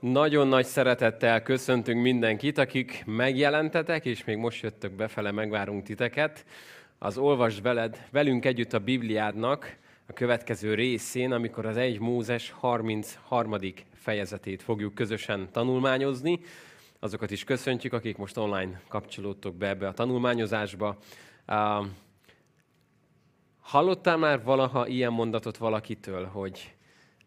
Nagyon nagy szeretettel köszöntünk mindenkit, akik megjelentetek, és még most jöttök befele, megvárunk titeket. Az Olvasd veled, velünk együtt a Bibliádnak a következő részén, amikor az 1 Mózes 33. fejezetét fogjuk közösen tanulmányozni. Azokat is köszöntjük, akik most online kapcsolódtok be ebbe a tanulmányozásba. Hallottál már valaha ilyen mondatot valakitől, hogy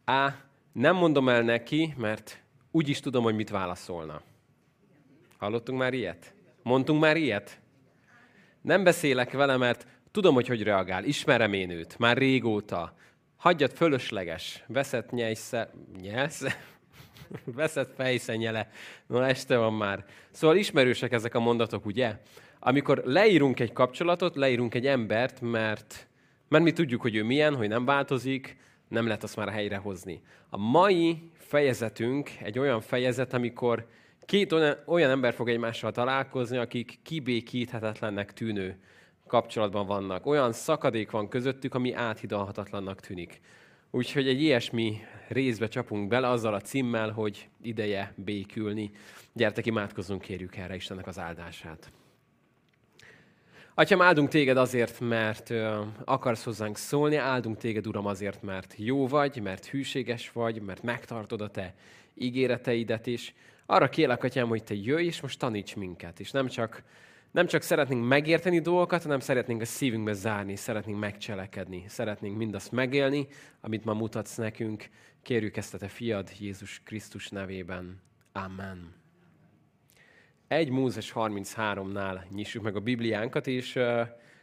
A. Nem mondom el neki, mert úgy is tudom, hogy mit válaszolna. Hallottunk már ilyet? Mondtunk már ilyet? Nem beszélek vele, mert tudom, hogy hogy reagál. Ismerem én őt, már régóta. Hagyjad fölösleges, veszett nyelsze, nyelsze, veszett fejszenyele. Na, este van már. Szóval ismerősek ezek a mondatok, ugye? Amikor leírunk egy kapcsolatot, leírunk egy embert, mert, mert mi tudjuk, hogy ő milyen, hogy nem változik, nem lehet azt már helyrehozni. A mai fejezetünk egy olyan fejezet, amikor két olyan, ember fog egymással találkozni, akik kibékíthetetlennek tűnő kapcsolatban vannak. Olyan szakadék van közöttük, ami áthidalhatatlannak tűnik. Úgyhogy egy ilyesmi részbe csapunk bele azzal a címmel, hogy ideje békülni. Gyertek, imádkozzunk, kérjük erre Istennek az áldását. Atyám, áldunk téged azért, mert akarsz hozzánk szólni, áldunk téged, Uram, azért, mert jó vagy, mert hűséges vagy, mert megtartod a te ígéreteidet is. Arra kérlek, Atyám, hogy te jöjj, és most taníts minket, és nem csak, nem csak szeretnénk megérteni dolgokat, hanem szeretnénk a szívünkbe zárni, szeretnénk megcselekedni, szeretnénk mindazt megélni, amit ma mutatsz nekünk. Kérjük ezt a te fiad Jézus Krisztus nevében. Amen. 1 Mózes 33-nál nyissuk meg a Bibliánkat, és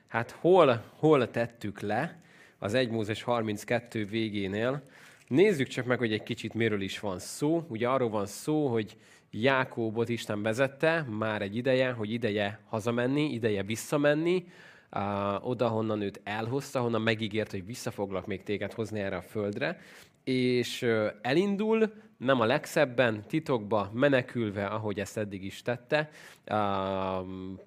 hát hol, hol tettük le az 1 Mózes 32 végénél. Nézzük csak meg, hogy egy kicsit miről is van szó. Ugye arról van szó, hogy Jákóbot Isten vezette már egy ideje, hogy ideje hazamenni, ideje visszamenni, oda, honnan őt elhozta, honnan megígért, hogy visszafoglak még téged hozni erre a földre, és elindul, nem a legszebben, titokba, menekülve, ahogy ezt eddig is tette.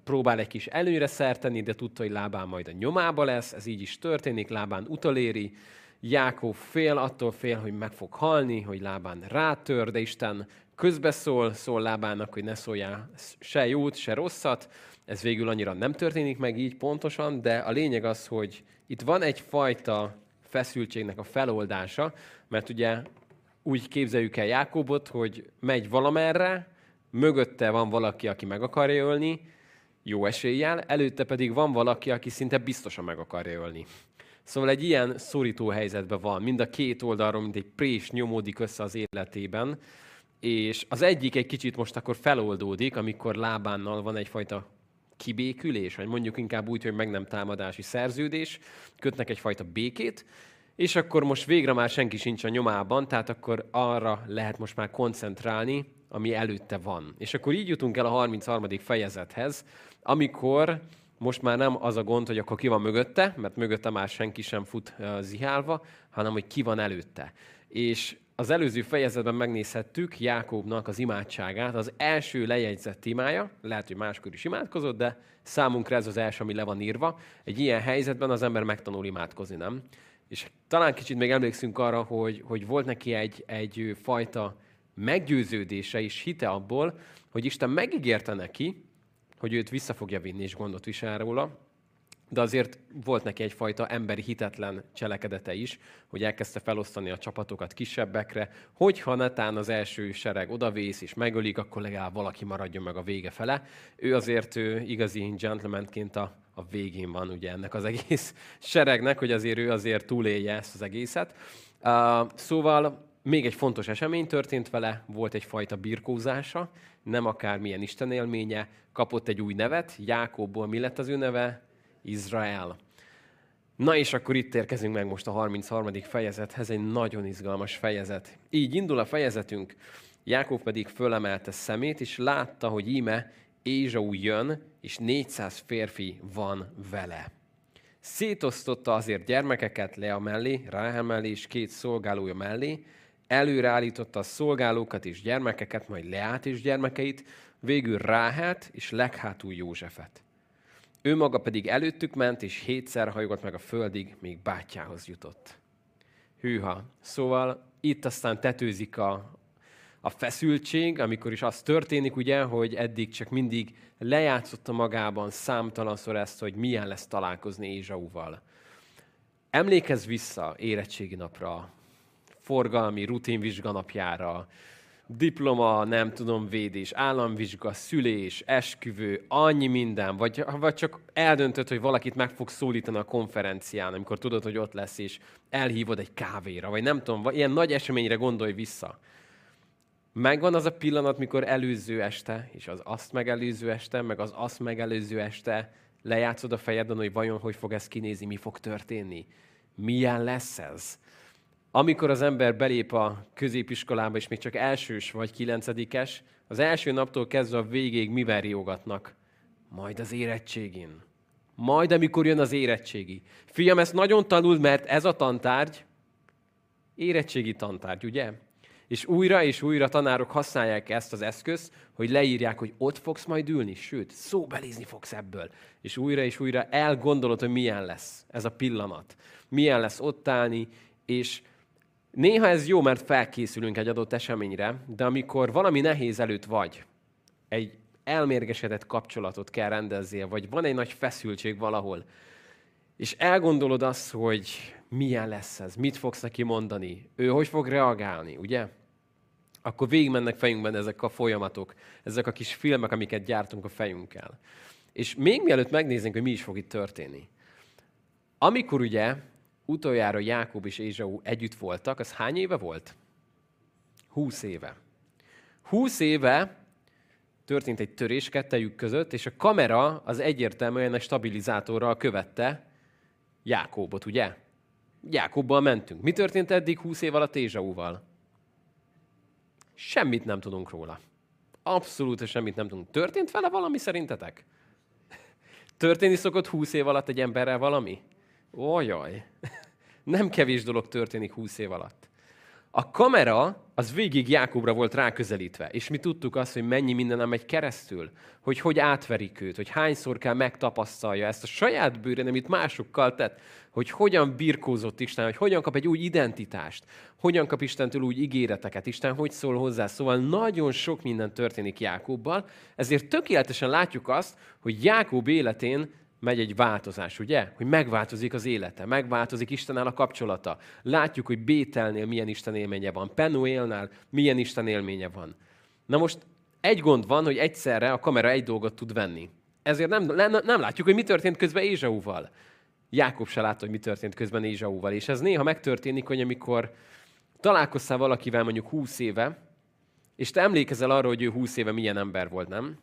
Próbál egy kis előre szerteni, de tudta, hogy lábán majd a nyomába lesz, ez így is történik, lábán utaléri. Jákob fél, attól fél, hogy meg fog halni, hogy lábán rátör, de Isten közbeszól, szól lábának, hogy ne szóljál se jót, se rosszat. Ez végül annyira nem történik meg így pontosan, de a lényeg az, hogy itt van egyfajta feszültségnek a feloldása, mert ugye úgy képzeljük el Jákobot, hogy megy valamerre, mögötte van valaki, aki meg akarja ölni, jó eséllyel, előtte pedig van valaki, aki szinte biztosan meg akarja ölni. Szóval egy ilyen szorító helyzetben van, mind a két oldalról, mint egy prés nyomódik össze az életében, és az egyik egy kicsit most akkor feloldódik, amikor lábánnal van egyfajta kibékülés, vagy mondjuk inkább úgy, hogy meg nem támadási szerződés, kötnek egyfajta békét, és akkor most végre már senki sincs a nyomában, tehát akkor arra lehet most már koncentrálni, ami előtte van. És akkor így jutunk el a 33. fejezethez, amikor most már nem az a gond, hogy akkor ki van mögötte, mert mögötte már senki sem fut zihálva, hanem hogy ki van előtte. És az előző fejezetben megnézhettük Jákóbnak az imádságát, az első lejegyzett imája, lehet, hogy máskor is imádkozott, de számunkra ez az első, ami le van írva. Egy ilyen helyzetben az ember megtanul imádkozni, nem? És talán kicsit még emlékszünk arra, hogy, hogy volt neki egy, egy fajta meggyőződése és hite abból, hogy Isten megígérte neki, hogy őt vissza fogja vinni és gondot visel róla, de azért volt neki egyfajta emberi hitetlen cselekedete is, hogy elkezdte felosztani a csapatokat kisebbekre, hogyha netán az első sereg odavész és megölik, akkor legalább valaki maradjon meg a vége fele. Ő azért ő igazi gentlemanként a, a végén van ugye ennek az egész seregnek, hogy azért ő azért túlélje ezt az egészet. Szóval még egy fontos esemény történt vele, volt egyfajta birkózása, nem akármilyen istenélménye, kapott egy új nevet, Jákobból mi lett az ő neve? Izrael. Na és akkor itt érkezünk meg most a 33. fejezethez, egy nagyon izgalmas fejezet. Így indul a fejezetünk, Jákob pedig fölemelte szemét, és látta, hogy íme Ézsau jön, és 400 férfi van vele. Szétosztotta azért gyermekeket Lea mellé, Ráhel mellé és két szolgálója mellé, előreállította a szolgálókat és gyermekeket, majd Leát és gyermekeit, végül Ráhát és leghátul Józsefet. Ő maga pedig előttük ment, és hétszer hajogat meg a földig, még bátyához jutott. Hűha. Szóval itt aztán tetőzik a, a feszültség, amikor is az történik, ugye, hogy eddig csak mindig lejátszotta magában számtalanszor ezt, hogy milyen lesz találkozni Ézsauval. Emlékezz vissza érettségi napra, forgalmi rutinvizsganapjára, diploma, nem tudom, védés, államvizsga, szülés, esküvő, annyi minden, vagy, vagy csak eldöntöd, hogy valakit meg fog szólítani a konferencián, amikor tudod, hogy ott lesz, és elhívod egy kávéra, vagy nem tudom, ilyen nagy eseményre gondolj vissza. Megvan az a pillanat, mikor előző este, és az azt megelőző este, meg az azt megelőző este lejátszod a fejedben, hogy vajon hogy fog ez kinézni, mi fog történni. Milyen lesz ez? amikor az ember belép a középiskolába, és még csak elsős vagy kilencedikes, az első naptól kezdve a végéig mivel riogatnak? Majd az érettségén. Majd, amikor jön az érettségi. Fiam, ezt nagyon tanuld, mert ez a tantárgy érettségi tantárgy, ugye? És újra és újra tanárok használják ezt az eszközt, hogy leírják, hogy ott fogsz majd ülni, sőt, szóbelizni fogsz ebből. És újra és újra elgondolod, hogy milyen lesz ez a pillanat. Milyen lesz ott állni, és Néha ez jó, mert felkészülünk egy adott eseményre, de amikor valami nehéz előtt vagy, egy elmérgesedett kapcsolatot kell rendezzél, vagy van egy nagy feszültség valahol, és elgondolod azt, hogy milyen lesz ez, mit fogsz neki mondani, ő hogy fog reagálni, ugye? Akkor végigmennek fejünkben ezek a folyamatok, ezek a kis filmek, amiket gyártunk a fejünkkel. És még mielőtt megnéznénk, hogy mi is fog itt történni. Amikor ugye utoljára Jákob és Ézsau együtt voltak, az hány éve volt? Húsz éve. Húsz éve történt egy törés kettejük között, és a kamera az egyértelműen a stabilizátorral követte Jákobot, ugye? Jákobbal mentünk. Mi történt eddig húsz év alatt Ézsauval? Semmit nem tudunk róla. Abszolút semmit nem tudunk. Történt vele valami szerintetek? Történni szokott húsz év alatt egy emberrel valami? Ojaj, nem kevés dolog történik húsz év alatt. A kamera az végig Jákobra volt ráközelítve, és mi tudtuk azt, hogy mennyi minden megy keresztül, hogy hogy átverik őt, hogy hányszor kell megtapasztalja ezt a saját bőrén, amit másokkal tett, hogy hogyan birkózott Isten, hogy hogyan kap egy új identitást, hogyan kap Istentől úgy ígéreteket, Isten hogy szól hozzá. Szóval nagyon sok minden történik Jákobbal, ezért tökéletesen látjuk azt, hogy Jákob életén megy egy változás, ugye? Hogy megváltozik az élete, megváltozik Istennel a kapcsolata. Látjuk, hogy Bételnél milyen Isten élménye van, Penuélnál milyen Isten élménye van. Na most egy gond van, hogy egyszerre a kamera egy dolgot tud venni. Ezért nem, nem, nem látjuk, hogy mi történt közben Ézsauval. Jákob se látta, hogy mi történt közben Ézsauval. És ez néha megtörténik, hogy amikor találkoztál valakivel mondjuk 20 éve, és te emlékezel arra, hogy ő 20 éve milyen ember volt, nem?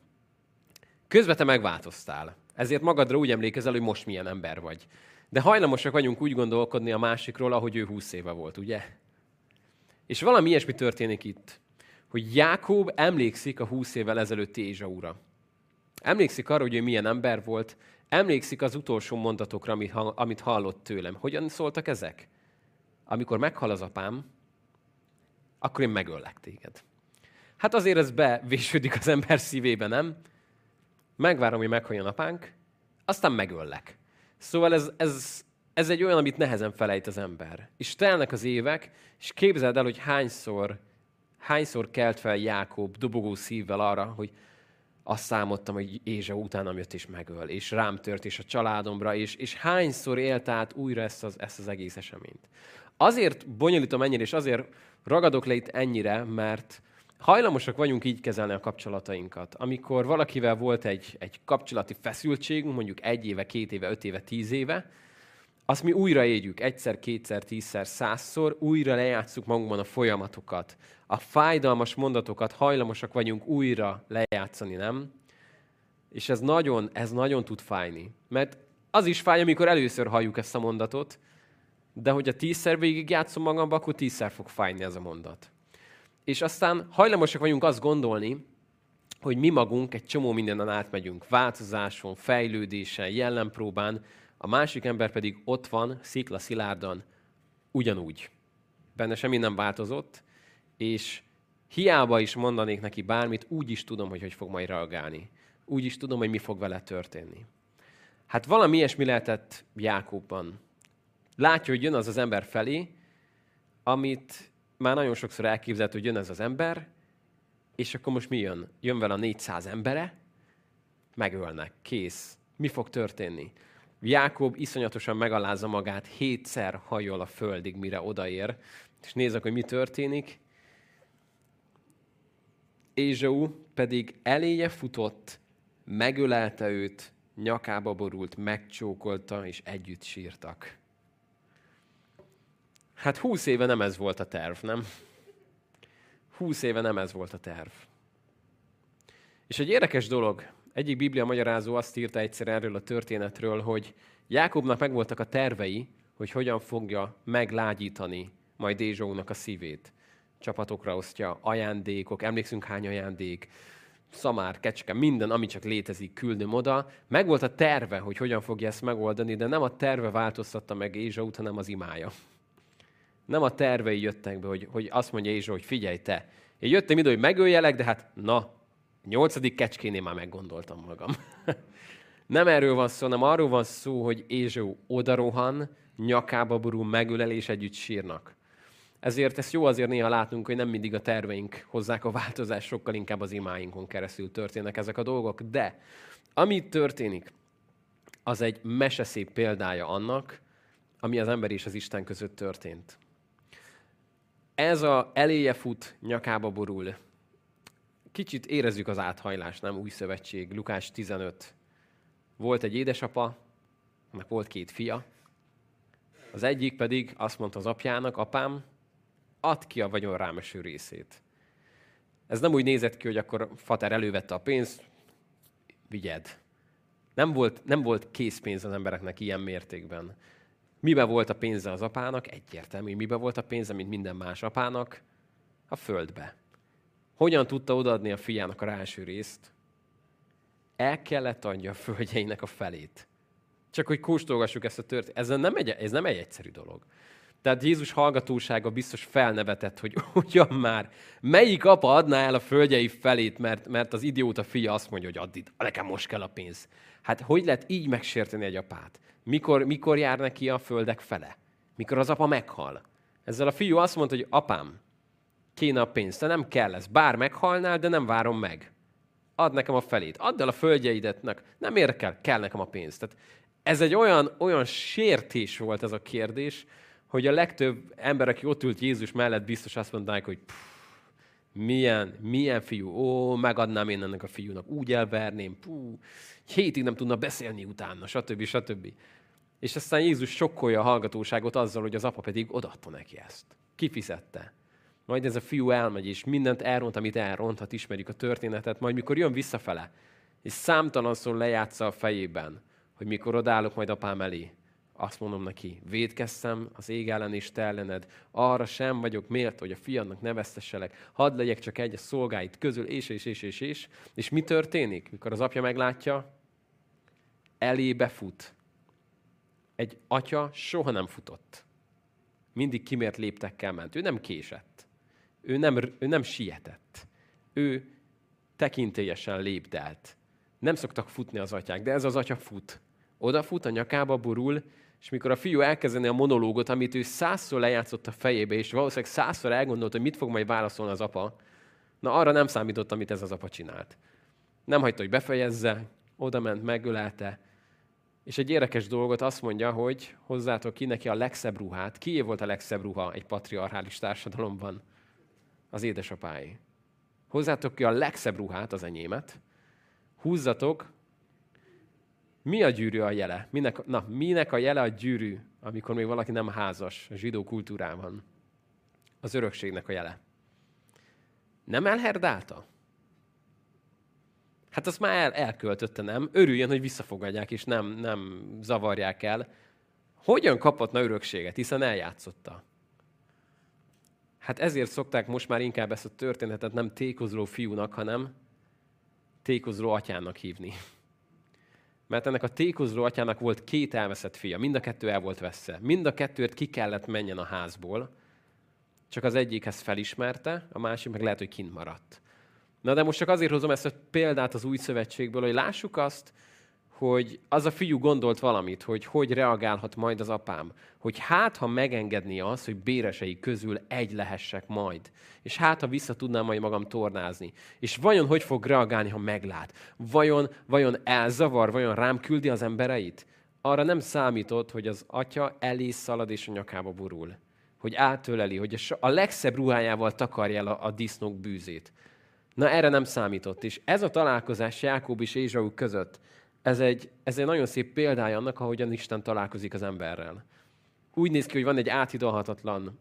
Közben te megváltoztál. Ezért magadra úgy emlékezel, hogy most milyen ember vagy. De hajlamosak vagyunk úgy gondolkodni a másikról, ahogy ő húsz éve volt, ugye? És valami ilyesmi történik itt, hogy Jákob emlékszik a húsz évvel ezelőtti Ézsaura. Emlékszik arra, hogy ő milyen ember volt, emlékszik az utolsó mondatokra, amit hallott tőlem. Hogyan szóltak ezek? Amikor meghal az apám, akkor én megöllek téged. Hát azért ez bevésődik az ember szívébe, nem? Megvárom, hogy meghaljon apánk, aztán megöllek. Szóval ez, ez, ez egy olyan, amit nehezen felejt az ember. És telnek az évek, és képzeld el, hogy hányszor, hányszor kelt fel Jákob dobogó szívvel arra, hogy azt számottam, hogy Ézsa utána jött és megöl, és rám tört, és a családomra, és, és hányszor élt át újra ezt az, ezt az egész eseményt. Azért bonyolítom ennyire, és azért ragadok le itt ennyire, mert hajlamosak vagyunk így kezelni a kapcsolatainkat. Amikor valakivel volt egy, egy kapcsolati feszültségünk, mondjuk egy éve, két éve, öt éve, tíz éve, azt mi újra éljük, egyszer, kétszer, tízszer, százszor, újra lejátszuk magunkban a folyamatokat. A fájdalmas mondatokat hajlamosak vagyunk újra lejátszani, nem? És ez nagyon, ez nagyon tud fájni. Mert az is fáj, amikor először halljuk ezt a mondatot, de hogyha tízszer végig játszom magamba, akkor tízszer fog fájni ez a mondat. És aztán hajlamosak vagyunk azt gondolni, hogy mi magunk egy csomó mindenen átmegyünk. Változáson, fejlődésen, jellenpróbán, a másik ember pedig ott van, szikla szilárdan, ugyanúgy. Benne semmi nem változott, és hiába is mondanék neki bármit, úgy is tudom, hogy hogy fog majd reagálni. Úgy is tudom, hogy mi fog vele történni. Hát valami ilyesmi lehetett Jákobban. Látja, hogy jön az az ember felé, amit már nagyon sokszor elképzelt, hogy jön ez az ember, és akkor most mi jön? Jön vele a 400 embere, megölnek, kész. Mi fog történni? Jákob iszonyatosan megalázza magát, hétszer hajol a földig, mire odaér, és nézek, hogy mi történik. Ézsau pedig eléje futott, megölelte őt, nyakába borult, megcsókolta, és együtt sírtak. Hát húsz éve nem ez volt a terv, nem? Húsz éve nem ez volt a terv. És egy érdekes dolog, egyik biblia magyarázó azt írta egyszer erről a történetről, hogy Jákobnak megvoltak a tervei, hogy hogyan fogja meglágyítani majd Ézsónak a szívét. Csapatokra osztja, ajándékok, emlékszünk hány ajándék, szamár, kecske, minden, ami csak létezik, küldöm oda. Megvolt a terve, hogy hogyan fogja ezt megoldani, de nem a terve változtatta meg Ézsaut, hanem az imája. Nem a tervei jöttek be, hogy, hogy azt mondja Ézsó, hogy figyelj te, én jöttem ide, hogy megöljelek, de hát na, nyolcadik kecskénél már meggondoltam magam. nem erről van szó, hanem arról van szó, hogy Ézsó odarohan, nyakába borul, megölel, és együtt sírnak. Ezért ezt jó azért néha látunk, hogy nem mindig a terveink hozzák a változást, sokkal inkább az imáinkon keresztül történnek ezek a dolgok. De ami történik, az egy meseszép példája annak, ami az ember és az Isten között történt. Ez a eléje fut, nyakába borul. Kicsit érezzük az áthajlást, nem új szövetség. Lukás 15. Volt egy édesapa, annak volt két fia. Az egyik pedig azt mondta az apjának, apám, add ki a vagyon rámeső részét. Ez nem úgy nézett ki, hogy akkor Fater elővette a pénzt, vigyed. Nem volt, nem volt készpénz az embereknek ilyen mértékben. Mibe volt a pénze az apának? Egyértelmű. Mibe volt a pénze, mint minden más apának? A földbe. Hogyan tudta odaadni a fiának a ráeső részt? El kellett adja a földjeinek a felét. Csak hogy kóstolgassuk ezt a történetet. Ez nem egy, ez nem egy egyszerű dolog. Tehát Jézus hallgatósága biztos felnevetett, hogy ugyan már, melyik apa adná el a földjei felét, mert, mert az idióta fia azt mondja, hogy add itt, nekem most kell a pénz. Hát hogy lehet így megsérteni egy apát? Mikor, mikor jár neki a földek fele? Mikor az apa meghal? Ezzel a fiú azt mondta, hogy apám, kéne a pénz, te nem kell ez. Bár meghalnál, de nem várom meg. Add nekem a felét. Add el a földjeidetnek. Nem érdekel, kell nekem a pénz. Tehát ez egy olyan, olyan sértés volt ez a kérdés, hogy a legtöbb ember, aki ott ült Jézus mellett, biztos azt mondanák, hogy pff, milyen, milyen fiú, ó, megadnám én ennek a fiúnak, úgy elverném, pú, hétig nem tudna beszélni utána, stb. stb. És aztán Jézus sokkolja a hallgatóságot azzal, hogy az apa pedig odaadta neki ezt. Kifizette. Majd ez a fiú elmegy, és mindent elront, amit elronthat, ismerjük a történetet, majd mikor jön visszafele, és számtalanszor lejátsza a fejében, hogy mikor odállok majd apám elé, azt mondom neki, védkeztem az ég ellen és te ellened, arra sem vagyok méltó, hogy a fiadnak ne vesztesselek, hadd legyek csak egy a szolgáit közül, és, és, és, és, és. És mi történik, mikor az apja meglátja? Elébe fut. Egy atya soha nem futott. Mindig kimért léptekkel ment. Ő nem késett. Ő nem, ő nem sietett. Ő tekintélyesen lépdelt. Nem szoktak futni az atyák, de ez az atya fut. Odafut, a nyakába burul, és mikor a fiú elkezdeni a monológot, amit ő százszor lejátszott a fejébe, és valószínűleg százszor elgondolt, hogy mit fog majd válaszolni az apa, na arra nem számított, amit ez az apa csinált. Nem hagyta, hogy befejezze, oda ment, megölelte, és egy érdekes dolgot azt mondja, hogy hozzátok ki neki a legszebb ruhát. Kié volt a legszebb ruha egy patriarchális társadalomban? Az édesapáé. Hozzátok ki a legszebb ruhát, az enyémet. Húzzatok mi a gyűrű a jele? Minek, na, minek a jele a gyűrű, amikor még valaki nem házas a zsidó kultúrában? Az örökségnek a jele. Nem elherdálta? Hát azt már el, elköltötte, nem? Örüljön, hogy visszafogadják, és nem, nem zavarják el. Hogyan kapott na örökséget, hiszen eljátszotta? Hát ezért szokták most már inkább ezt a történetet nem tékozló fiúnak, hanem tékozló atyának hívni mert ennek a tékozló atyának volt két elveszett fia, mind a kettő el volt veszve. Mind a kettőt ki kellett menjen a házból, csak az egyik ezt felismerte, a másik meg lehet, hogy kint maradt. Na de most csak azért hozom ezt a példát az új szövetségből, hogy lássuk azt, hogy az a fiú gondolt valamit, hogy hogy reagálhat majd az apám. Hogy hát, ha megengedni az, hogy béresei közül egy lehessek majd. És hát, ha vissza tudnám majd magam tornázni. És vajon hogy fog reagálni, ha meglát? Vajon, vajon elzavar, vajon rám küldi az embereit? Arra nem számított, hogy az atya elé szalad és a nyakába burul. Hogy átöleli, hogy a legszebb ruhájával takarja el a, a disznók bűzét. Na erre nem számított. És ez a találkozás Jákob és Ézsau között, ez egy, ez egy nagyon szép példája annak, ahogyan Isten találkozik az emberrel. Úgy néz ki, hogy van egy áthidalhatatlan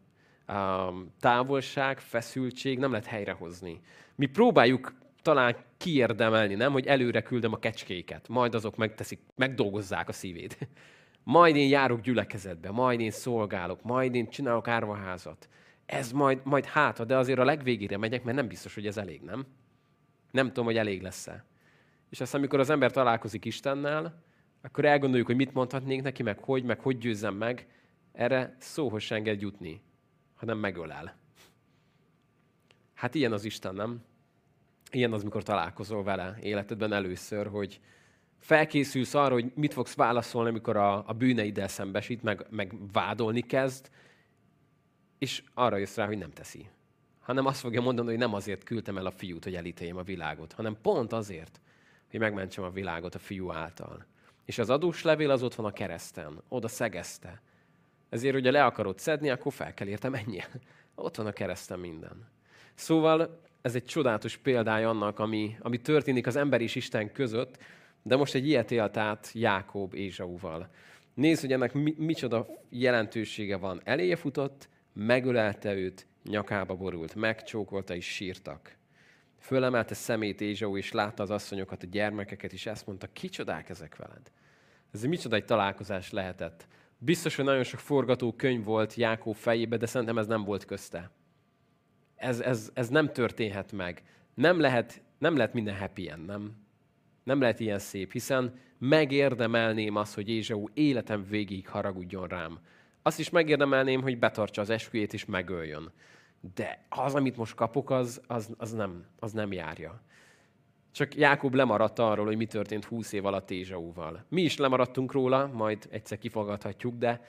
um, távolság, feszültség, nem lehet helyrehozni. Mi próbáljuk talán kiérdemelni, nem, hogy előre küldöm a kecskéket, majd azok megteszik, megdolgozzák a szívét. Majd én járok gyülekezetbe, majd én szolgálok, majd én csinálok árvaházat. Ez majd, majd hátra, de azért a legvégére megyek, mert nem biztos, hogy ez elég, nem? Nem tudom, hogy elég lesz-e. És aztán, amikor az ember találkozik Istennel, akkor elgondoljuk, hogy mit mondhatnék neki, meg hogy, meg hogy győzzem meg. Erre szóhoz se enged jutni, hanem megölel. Hát ilyen az Isten, nem? Ilyen az, mikor találkozol vele életedben először, hogy felkészülsz arra, hogy mit fogsz válaszolni, amikor a, a bűneiddel szembesít, meg, meg vádolni kezd, és arra jössz rá, hogy nem teszi. Hanem azt fogja mondani, hogy nem azért küldtem el a fiút, hogy elítéljem a világot, hanem pont azért, hogy megmentsem a világot a fiú által. És az adós levél az ott van a kereszten, oda szegezte. Ezért, hogyha le akarod szedni, akkor fel kell érte mennie. Ott van a kereszten minden. Szóval ez egy csodálatos példája annak, ami, ami történik az ember és Isten között, de most egy ilyet élt át Jákob Ézsauval. Nézd, hogy ennek mi, micsoda jelentősége van. Eléje futott, megölelte őt, nyakába borult, megcsókolta és sírtak. Fölemelte szemét Ézsau, és látta az asszonyokat, a gyermekeket, és ezt mondta, kicsodák ezek veled? Ez micsoda egy találkozás lehetett. Biztos, hogy nagyon sok forgatókönyv volt Jákó fejébe, de szerintem ez nem volt közte. Ez, ez, ez nem történhet meg. Nem lehet, nem lehet minden happy end, nem? Nem lehet ilyen szép, hiszen megérdemelném azt, hogy Ézsau életem végig haragudjon rám. Azt is megérdemelném, hogy betartsa az esküjét és megöljön. De az, amit most kapok, az, az, az, nem, az nem járja. Csak Jákob lemaradt arról, hogy mi történt húsz év alatt Ézsauval. Mi is lemaradtunk róla, majd egyszer kifogadhatjuk, de,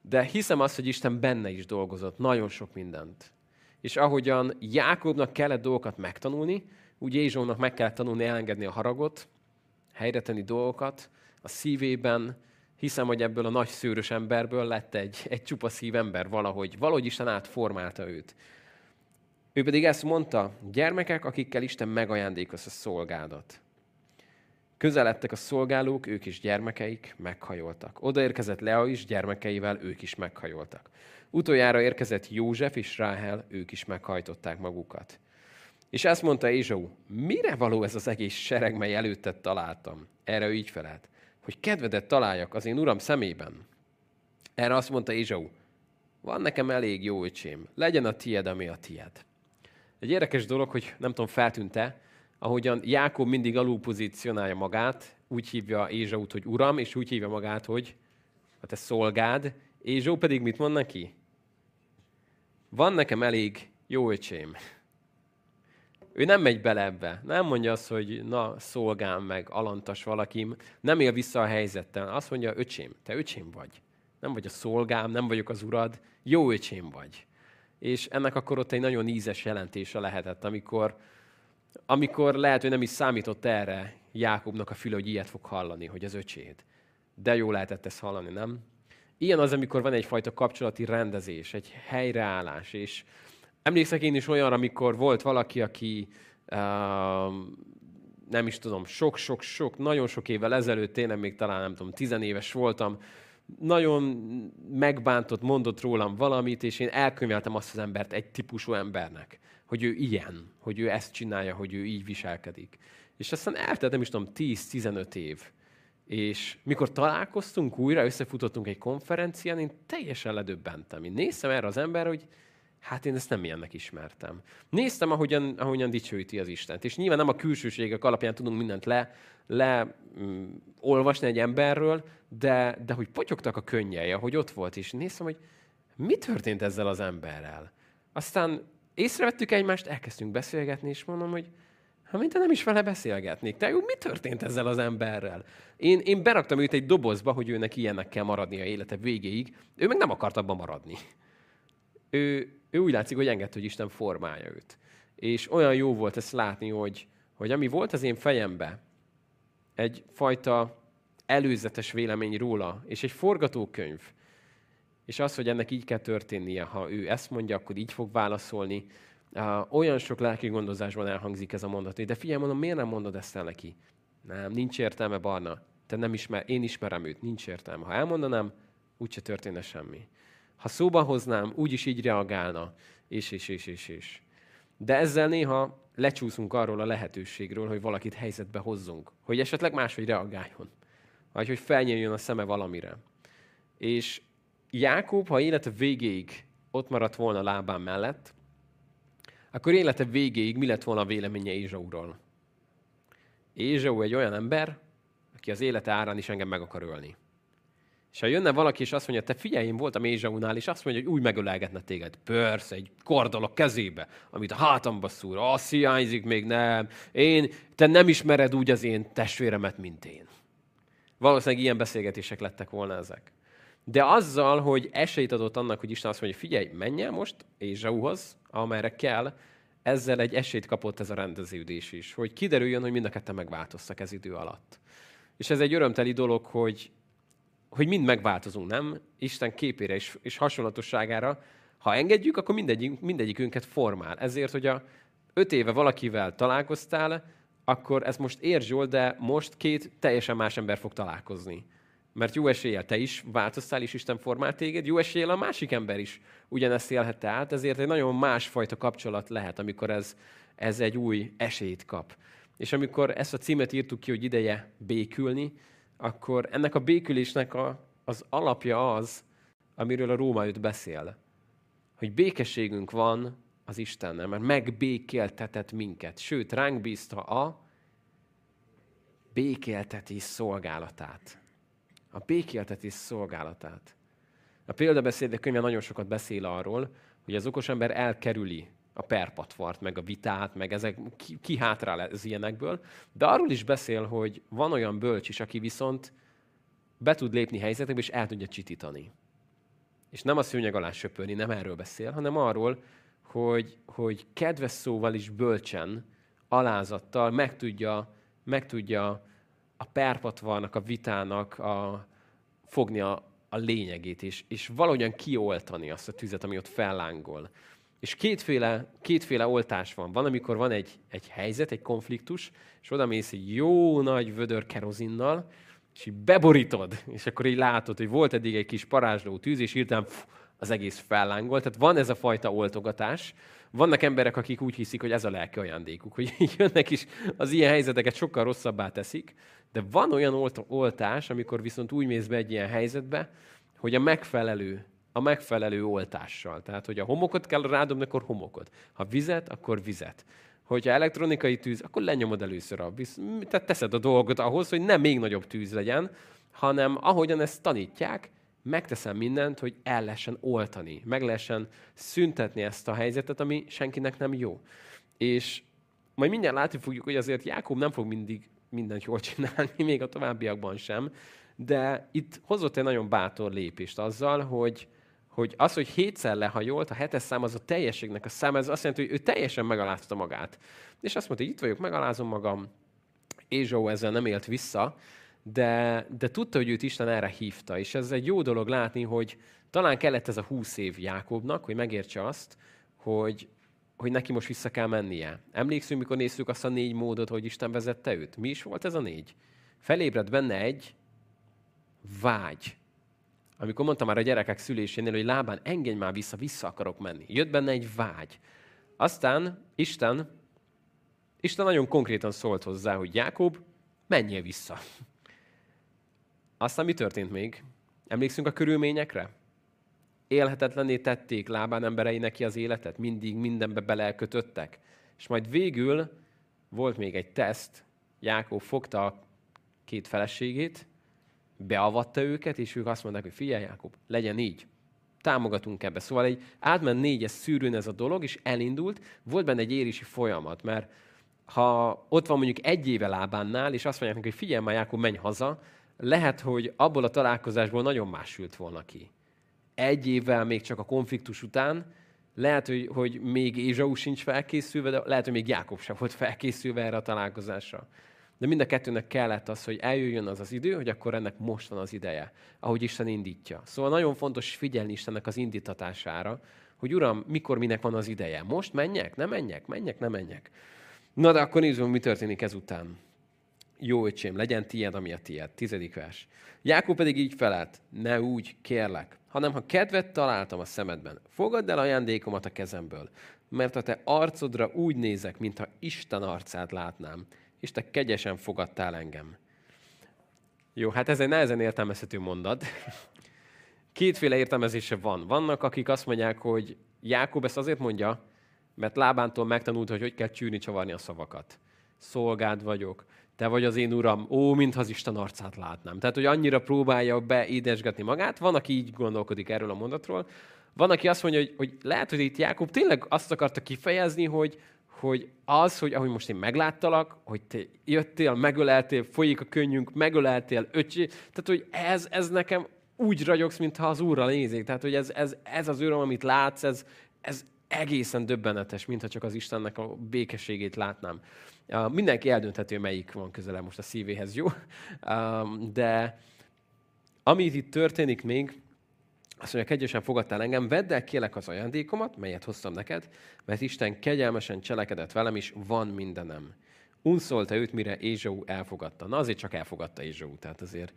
de hiszem azt, hogy Isten benne is dolgozott, nagyon sok mindent. És ahogyan Jákobnak kellett dolgokat megtanulni, úgy Ézsónak meg kellett tanulni elengedni a haragot, helyre tenni dolgokat a szívében. Hiszem, hogy ebből a nagy szőrös emberből lett egy, egy csupa szív ember valahogy. Valahogy Isten átformálta őt. Ő pedig ezt mondta, gyermekek, akikkel Isten megajándékoz a szolgádat. Közeledtek a szolgálók, ők is gyermekeik, meghajoltak. Odaérkezett Lea is, gyermekeivel ők is meghajoltak. Utoljára érkezett József és Ráhel, ők is meghajtották magukat. És ezt mondta Ézsau, mire való ez az egész sereg, mely előtted találtam? Erre ő így felelt, hogy kedvedet találjak az én uram szemében. Erre azt mondta Ézsau, van nekem elég jó öcsém, legyen a tied, ami a tied. Egy érdekes dolog, hogy nem tudom, feltűnte, ahogyan Jákob mindig alul pozícionálja magát, úgy hívja Ézsaut, hogy uram, és úgy hívja magát, hogy a te szolgád, Ézsó pedig mit mond neki? Van nekem elég jó öcsém. Ő nem megy bele ebbe. Nem mondja azt, hogy na, szolgám meg, alantas valakim. Nem él vissza a helyzettel. Azt mondja, öcsém, te öcsém vagy. Nem vagy a szolgám, nem vagyok az urad, jó öcsém vagy. És ennek akkor ott egy nagyon ízes jelentése lehetett, amikor, amikor lehet, hogy nem is számított erre Jákobnak a füle, hogy ilyet fog hallani, hogy az öcséd. De jó lehetett ezt hallani, nem? Ilyen az, amikor van egyfajta kapcsolati rendezés, egy helyreállás, és emlékszek én is olyanra, amikor volt valaki, aki uh, nem is tudom, sok-sok-sok, nagyon sok évvel ezelőtt, én még talán nem tudom, tizenéves voltam, nagyon megbántott, mondott rólam valamit, és én elkönyveltem azt az embert egy típusú embernek, hogy ő ilyen, hogy ő ezt csinálja, hogy ő így viselkedik. És aztán eltelt, nem is tudom, 10-15 év. És mikor találkoztunk újra, összefutottunk egy konferencián, én teljesen ledöbbentem. Én néztem erre az ember, hogy hát én ezt nem ilyennek ismertem. Néztem, ahogyan, ahogyan dicsőíti az Istent. És nyilván nem a külsőségek alapján tudunk mindent le, le mm, olvasni egy emberről, de, de hogy potyogtak a könnyeje, hogy ott volt, és néztem, hogy mi történt ezzel az emberrel. Aztán észrevettük egymást, elkezdtünk beszélgetni, és mondom, hogy Hát mint nem is vele beszélgetnék. Te jó, mi történt ezzel az emberrel? Én, én beraktam őt egy dobozba, hogy őnek ilyennek kell maradnia élete végéig. Ő meg nem akart abban maradni. Ő, ő úgy látszik, hogy engedte, hogy Isten formálja őt. És olyan jó volt ezt látni, hogy, hogy ami volt az én fejembe, egyfajta előzetes vélemény róla, és egy forgatókönyv, és az, hogy ennek így kell történnie, ha ő ezt mondja, akkor így fog válaszolni. Olyan sok lelki gondozásban elhangzik ez a mondat, de figyelj, mondom, miért nem mondod ezt el neki? Nem, nincs értelme, Barna. Te nem ismer, én ismerem őt, nincs értelme. Ha elmondanám, úgyse történne semmi. Ha szóba hoznám, úgyis így reagálna, és, és, és, és, és. De ezzel néha lecsúszunk arról a lehetőségről, hogy valakit helyzetbe hozzunk, hogy esetleg máshogy reagáljon, vagy hogy felnyíljon a szeme valamire. És Jákob, ha élete végéig ott maradt volna lábán mellett, akkor élete végéig mi lett volna a véleménye Ézsauról? Ézsau egy olyan ember, aki az élete árán is engem meg akar ölni. És ha jönne valaki, és azt mondja, te figyelj, én voltam Ézsaunál, és azt mondja, hogy úgy megölelgetne téged. Persze, egy kordol a kezébe, amit a hátamba szúr. Azt hiányzik még nem. Én, te nem ismered úgy az én testvéremet, mint én. Valószínűleg ilyen beszélgetések lettek volna ezek. De azzal, hogy esélyt adott annak, hogy Isten azt mondja, figyelj, menj el most Ézsauhoz, amerre kell, ezzel egy esélyt kapott ez a rendeződés is, hogy kiderüljön, hogy mind a ketten megváltoztak ez idő alatt. És ez egy örömteli dolog, hogy hogy mind megváltozunk, nem? Isten képére és, és hasonlatosságára. Ha engedjük, akkor mindegyik, mindegyikünket formál. Ezért, hogy a öt éve valakivel találkoztál, akkor ez most értsd jól, de most két teljesen más ember fog találkozni. Mert jó eséllyel te is változtál, és Isten formál téged, jó eséllyel a másik ember is ugyanezt élhette át, ezért egy nagyon másfajta kapcsolat lehet, amikor ez, ez egy új esélyt kap. És amikor ezt a címet írtuk ki, hogy ideje békülni, akkor ennek a békülésnek a, az alapja az, amiről a Róma 5 beszél. Hogy békességünk van az Istennel, mert megbékéltetett minket. Sőt, ránk bízta a békéltetés szolgálatát. A békéltetés szolgálatát. A példabeszédek könyve nagyon sokat beszél arról, hogy az okos ember elkerüli a perpatvart, meg a vitát, meg ezek ki, ki hátrál az ilyenekből. De arról is beszél, hogy van olyan bölcs is, aki viszont be tud lépni helyzetekbe, és el tudja csitítani. És nem a szőnyeg alá söpörni, nem erről beszél, hanem arról, hogy, hogy kedves szóval is bölcsen, alázattal meg tudja, meg tudja a perpatvarnak, a vitának a, fogni a, a lényegét, és, és valahogyan kioltani azt a tüzet, ami ott fellángol. És kétféle, kétféle oltás van. Van, amikor van egy, egy helyzet, egy konfliktus, és oda mész egy jó nagy vödör kerozinnal, és így beborítod, és akkor így látod, hogy volt eddig egy kis parázsló tűz, és pff, az egész fellángolt. Tehát van ez a fajta oltogatás. Vannak emberek, akik úgy hiszik, hogy ez a lelki ajándékuk, hogy jönnek is az ilyen helyzeteket sokkal rosszabbá teszik, de van olyan oltás, amikor viszont úgy mész be egy ilyen helyzetbe, hogy a megfelelő a megfelelő oltással. Tehát, hogy a homokot kell rádobni, akkor homokot. Ha vizet, akkor vizet. Hogyha elektronikai tűz, akkor lenyomod először a visz, tehát teszed a dolgot ahhoz, hogy nem még nagyobb tűz legyen, hanem ahogyan ezt tanítják, megteszem mindent, hogy el lehessen oltani, meg lehessen szüntetni ezt a helyzetet, ami senkinek nem jó. És majd mindjárt látni fogjuk, hogy azért Jákob nem fog mindig mindent jól csinálni, még a továbbiakban sem, de itt hozott egy nagyon bátor lépést azzal, hogy, hogy az, hogy hétszer lehajolt, a hetes szám az a teljességnek a szám, ez azt jelenti, hogy ő teljesen megalázta magát. És azt mondta, hogy itt vagyok, megalázom magam. Ézsó ezzel nem élt vissza, de, de tudta, hogy őt Isten erre hívta. És ez egy jó dolog látni, hogy talán kellett ez a húsz év Jákobnak, hogy megértse azt, hogy, hogy neki most vissza kell mennie. Emlékszünk, mikor néztük azt a négy módot, hogy Isten vezette őt? Mi is volt ez a négy? Felébredt benne egy vágy amikor mondtam már a gyerekek szülésénél, hogy lábán engedj már vissza, vissza akarok menni. Jött benne egy vágy. Aztán Isten, Isten nagyon konkrétan szólt hozzá, hogy Jákob, menjél vissza. Aztán mi történt még? Emlékszünk a körülményekre? Élhetetlenné tették lábán emberei neki az életet, mindig mindenbe belekötöttek. És majd végül volt még egy teszt, Jákob fogta a két feleségét, beavatta őket, és ők azt mondták, hogy figyelj, Jákob, legyen így. Támogatunk ebbe. Szóval egy átment négyes szűrőn ez a dolog, és elindult. Volt benne egy érési folyamat, mert ha ott van mondjuk egy éve lábánnál, és azt mondják neki, hogy figyelj már, Jákob, menj haza, lehet, hogy abból a találkozásból nagyon más sült volna ki. Egy évvel még csak a konfliktus után, lehet, hogy, hogy még Ézsau sincs felkészülve, de lehet, hogy még Jákob sem volt felkészülve erre a találkozásra. De mind a kettőnek kellett az, hogy eljöjjön az az idő, hogy akkor ennek most van az ideje, ahogy Isten indítja. Szóval nagyon fontos figyelni Istennek az indítatására, hogy Uram, mikor minek van az ideje. Most menjek, nem menjek, menjek, nem menjek. Na de akkor nézzük, mi történik ezután. Jó öcsém, legyen tiéd, ami a tiéd. Tizedik vers. Jákob pedig így felelt, ne úgy, kérlek, hanem ha kedvet találtam a szemedben, fogadd el ajándékomat a kezemből, mert a te arcodra úgy nézek, mintha Isten arcát látnám, és te kegyesen fogadtál engem. Jó, hát ez egy nehezen értelmezhető mondat. Kétféle értelmezése van. Vannak, akik azt mondják, hogy Jákob ezt azért mondja, mert Lábántól megtanult, hogy hogy kell csűrni, csavarni a szavakat. Szolgád vagyok, te vagy az én uram, ó, mintha az Isten arcát látnám. Tehát, hogy annyira próbálja beidesgetni magát. Van, aki így gondolkodik erről a mondatról. Van, aki azt mondja, hogy, hogy lehet, hogy itt Jákob tényleg azt akarta kifejezni, hogy, hogy az, hogy ahogy most én megláttalak, hogy te jöttél, megöleltél, folyik a könnyünk, megöleltél, öcsé, tehát hogy ez, ez nekem úgy ragyogsz, mintha az Úrral nézik. Tehát, hogy ez, ez, ez az öröm, amit látsz, ez, ez egészen döbbenetes, mintha csak az Istennek a békességét látnám. Mindenki eldöntheti, melyik van közelebb most a szívéhez, jó? De amit itt történik még, azt mondja, kegyesen fogadtál engem, vedd el kélek az ajándékomat, melyet hoztam neked, mert Isten kegyelmesen cselekedett velem, és van mindenem. Unszolta őt, mire Ézsau elfogadta. Na azért csak elfogadta Ézsau, tehát azért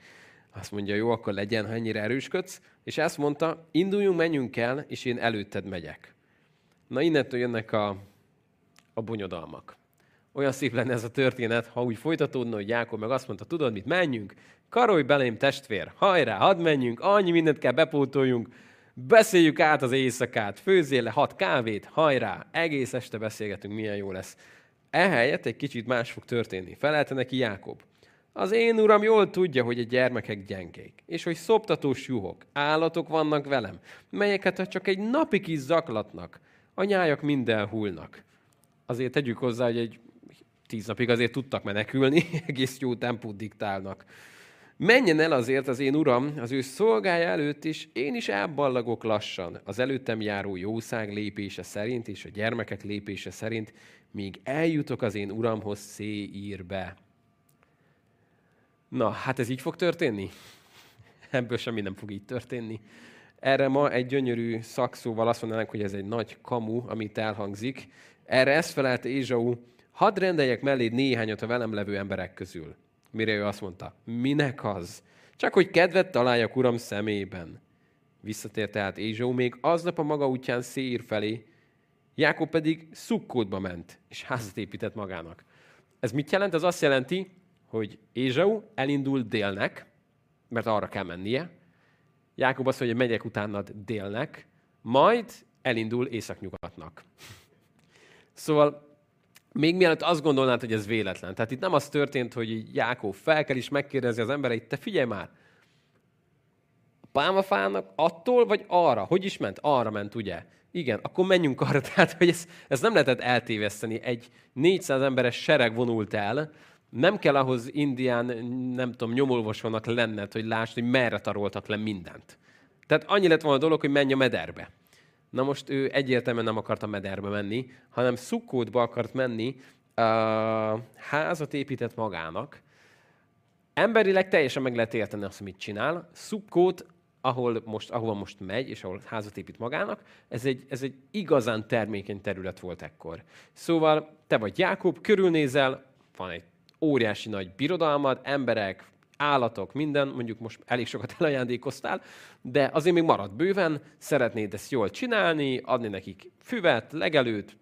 azt mondja, jó, akkor legyen, ha ennyire erősködsz. És ezt mondta, induljunk, menjünk el, és én előtted megyek. Na innentől jönnek a, a bonyodalmak. Olyan szép lenne ez a történet, ha úgy folytatódna, hogy Jákob meg azt mondta, tudod mit, menjünk, karolj belém testvér, hajrá, hadd menjünk, annyi mindent kell bepótoljunk, beszéljük át az éjszakát, főzzél le hat kávét, hajrá, egész este beszélgetünk, milyen jó lesz. Ehelyett egy kicsit más fog történni. Felelte neki Jákob. Az én uram jól tudja, hogy a gyermekek gyengék, és hogy szoptatós juhok, állatok vannak velem, melyeket ha csak egy napig is zaklatnak, a nyájak minden hullnak. Azért tegyük hozzá, hogy egy tíz napig azért tudtak menekülni, egész jó tempót diktálnak. Menjen el azért az én uram az ő szolgája előtt is, én is elballagok lassan az előttem járó jószág lépése szerint és a gyermekek lépése szerint, míg eljutok az én uramhoz széírbe. Na, hát ez így fog történni? Ebből semmi nem fog így történni. Erre ma egy gyönyörű szakszóval azt mondanánk, hogy ez egy nagy kamu, amit elhangzik. Erre ezt felelt Ézsau, hadd rendeljek mellé néhányat a velem levő emberek közül. Mire ő azt mondta, minek az? Csak hogy kedvet találjak uram szemében. Visszatért tehát Ézsó még aznap a maga útján Széír felé, Jákob pedig Szukkódba ment, és házat épített magának. Ez mit jelent? Ez azt jelenti, hogy Ézsau elindul délnek, mert arra kell mennie. Jákob azt mondja, hogy megyek utánad délnek, majd elindul északnyugatnak. Szóval még mielőtt azt gondolnád, hogy ez véletlen. Tehát itt nem az történt, hogy Jákob fel kell is megkérdezi az embereit, te figyelj már, a pálmafának attól vagy arra? Hogy is ment? Arra ment, ugye? Igen, akkor menjünk arra. Tehát, hogy ez, ez nem lehetett eltéveszteni. Egy 400 emberes sereg vonult el, nem kell ahhoz indián, nem tudom, nyomolvosónak lenned, hogy lásd, hogy merre taroltak le mindent. Tehát annyi lett volna a dolog, hogy menj a mederbe. Na most ő egyértelműen nem akart a mederbe menni, hanem szukkódba akart menni, uh, házat épített magának. Emberileg teljesen meg lehet érteni azt, amit csinál. Szukkót, ahol most, ahova most megy, és ahol házat épít magának, ez egy, ez egy igazán termékeny terület volt ekkor. Szóval te vagy Jákob, körülnézel, van egy óriási nagy birodalmad, emberek, állatok, minden, mondjuk most elég sokat elajándékoztál, de azért még marad bőven, szeretnéd ezt jól csinálni, adni nekik füvet, legelőt,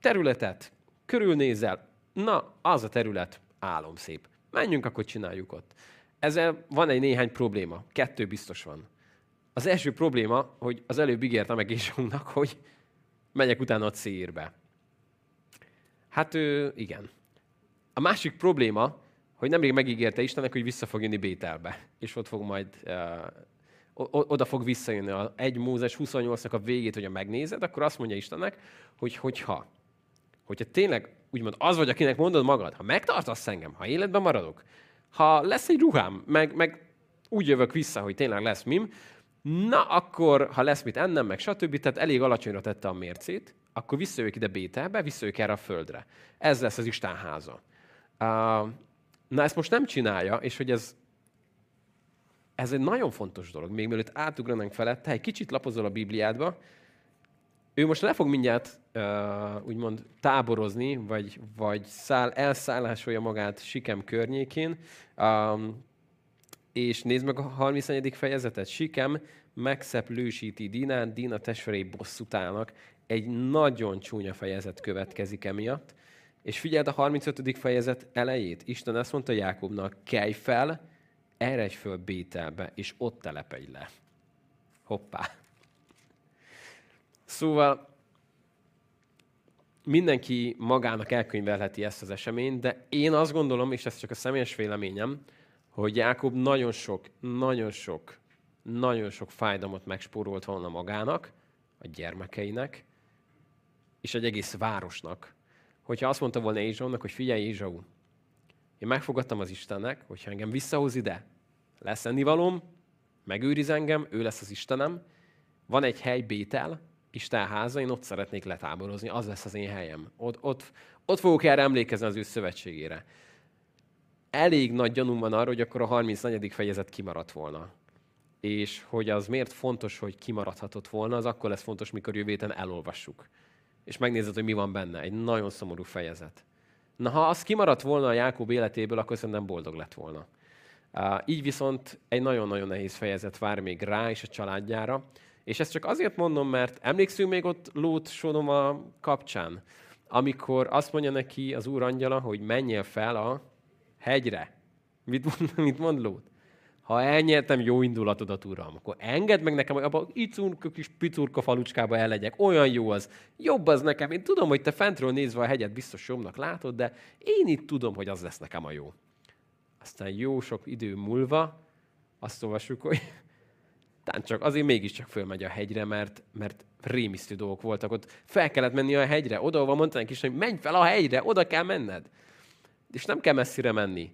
területet, körülnézel, na, az a terület álom szép. Menjünk, akkor csináljuk ott. Ezzel van egy néhány probléma. Kettő biztos van. Az első probléma, hogy az előbb ígértem Gézsónak, hogy megyek utána a szírbe. Hát igen. A másik probléma, hogy nemrég megígérte Istennek, hogy vissza fog jönni Bételbe, és ott fog majd, uh, oda fog visszajönni. A 1 Mózes 28-nak a végét, hogyha megnézed, akkor azt mondja Istennek, hogy hogyha hogyha tényleg úgymond az vagy, akinek mondod magad, ha megtartasz engem, ha életben maradok, ha lesz egy ruhám, meg, meg úgy jövök vissza, hogy tényleg lesz mim, na akkor, ha lesz mit ennem, meg stb., tehát elég alacsonyra tette a mércét, akkor visszajövök ide Bételbe, visszajövök erre a földre. Ez lesz az Isten háza. Uh, na ezt most nem csinálja, és hogy ez, ez egy nagyon fontos dolog, még mielőtt átugranánk felette, egy kicsit lapozol a Bibliádba, ő most le fog mindjárt uh, úgymond táborozni, vagy, vagy száll, elszállásolja magát Sikem környékén, um, és nézd meg a 34. fejezetet. Sikem megszeplősíti Dinát, Dina testvérei bosszút állnak. Egy nagyon csúnya fejezet következik emiatt. És figyeld a 35. fejezet elejét. Isten azt mondta Jákobnak, kelj fel, eredj föl Bételbe, és ott telepedj le. Hoppá. Szóval mindenki magának elkönyvelheti ezt az eseményt, de én azt gondolom, és ez csak a személyes véleményem, hogy Jákob nagyon sok, nagyon sok, nagyon sok fájdalmat megspórolt volna magának, a gyermekeinek, és egy egész városnak. Hogyha azt mondta volna Ézsaunak, hogy figyelj Ézsau, én megfogadtam az Istennek, hogyha engem visszahoz ide, lesz ennivalóm, megőriz engem, ő lesz az Istenem, van egy hely Bétel, Isten háza, én ott szeretnék letáborozni, az lesz az én helyem. Ott, ott, ott fogok erre emlékezni az ő szövetségére. Elég nagy gyanúm van arra, hogy akkor a 34. fejezet kimaradt volna. És hogy az miért fontos, hogy kimaradhatott volna, az akkor lesz fontos, mikor jövő elolvassuk. És megnézed, hogy mi van benne. Egy nagyon szomorú fejezet. Na, ha az kimaradt volna a Jákob életéből, akkor szerintem boldog lett volna. Így viszont egy nagyon-nagyon nehéz fejezet vár még rá és a családjára, és ezt csak azért mondom, mert emlékszünk még ott Lót Sodoma kapcsán, amikor azt mondja neki az úr angyala, hogy menjél fel a hegyre. Mit mond, mit mond Lót? Ha elnyertem jó indulatodat, uram, akkor engedd meg nekem, hogy abban icurka kis picurka falucskába legyek. Olyan jó az. Jobb az nekem. Én tudom, hogy te fentről nézve a hegyet biztos jobbnak látod, de én itt tudom, hogy az lesz nekem a jó. Aztán jó sok idő múlva azt olvassuk, hogy tán csak azért mégiscsak fölmegy a hegyre, mert, mert rémisztő dolgok voltak ott. Fel kellett menni a hegyre, oda, ahova mondták is, hogy menj fel a hegyre, oda kell menned. És nem kell messzire menni.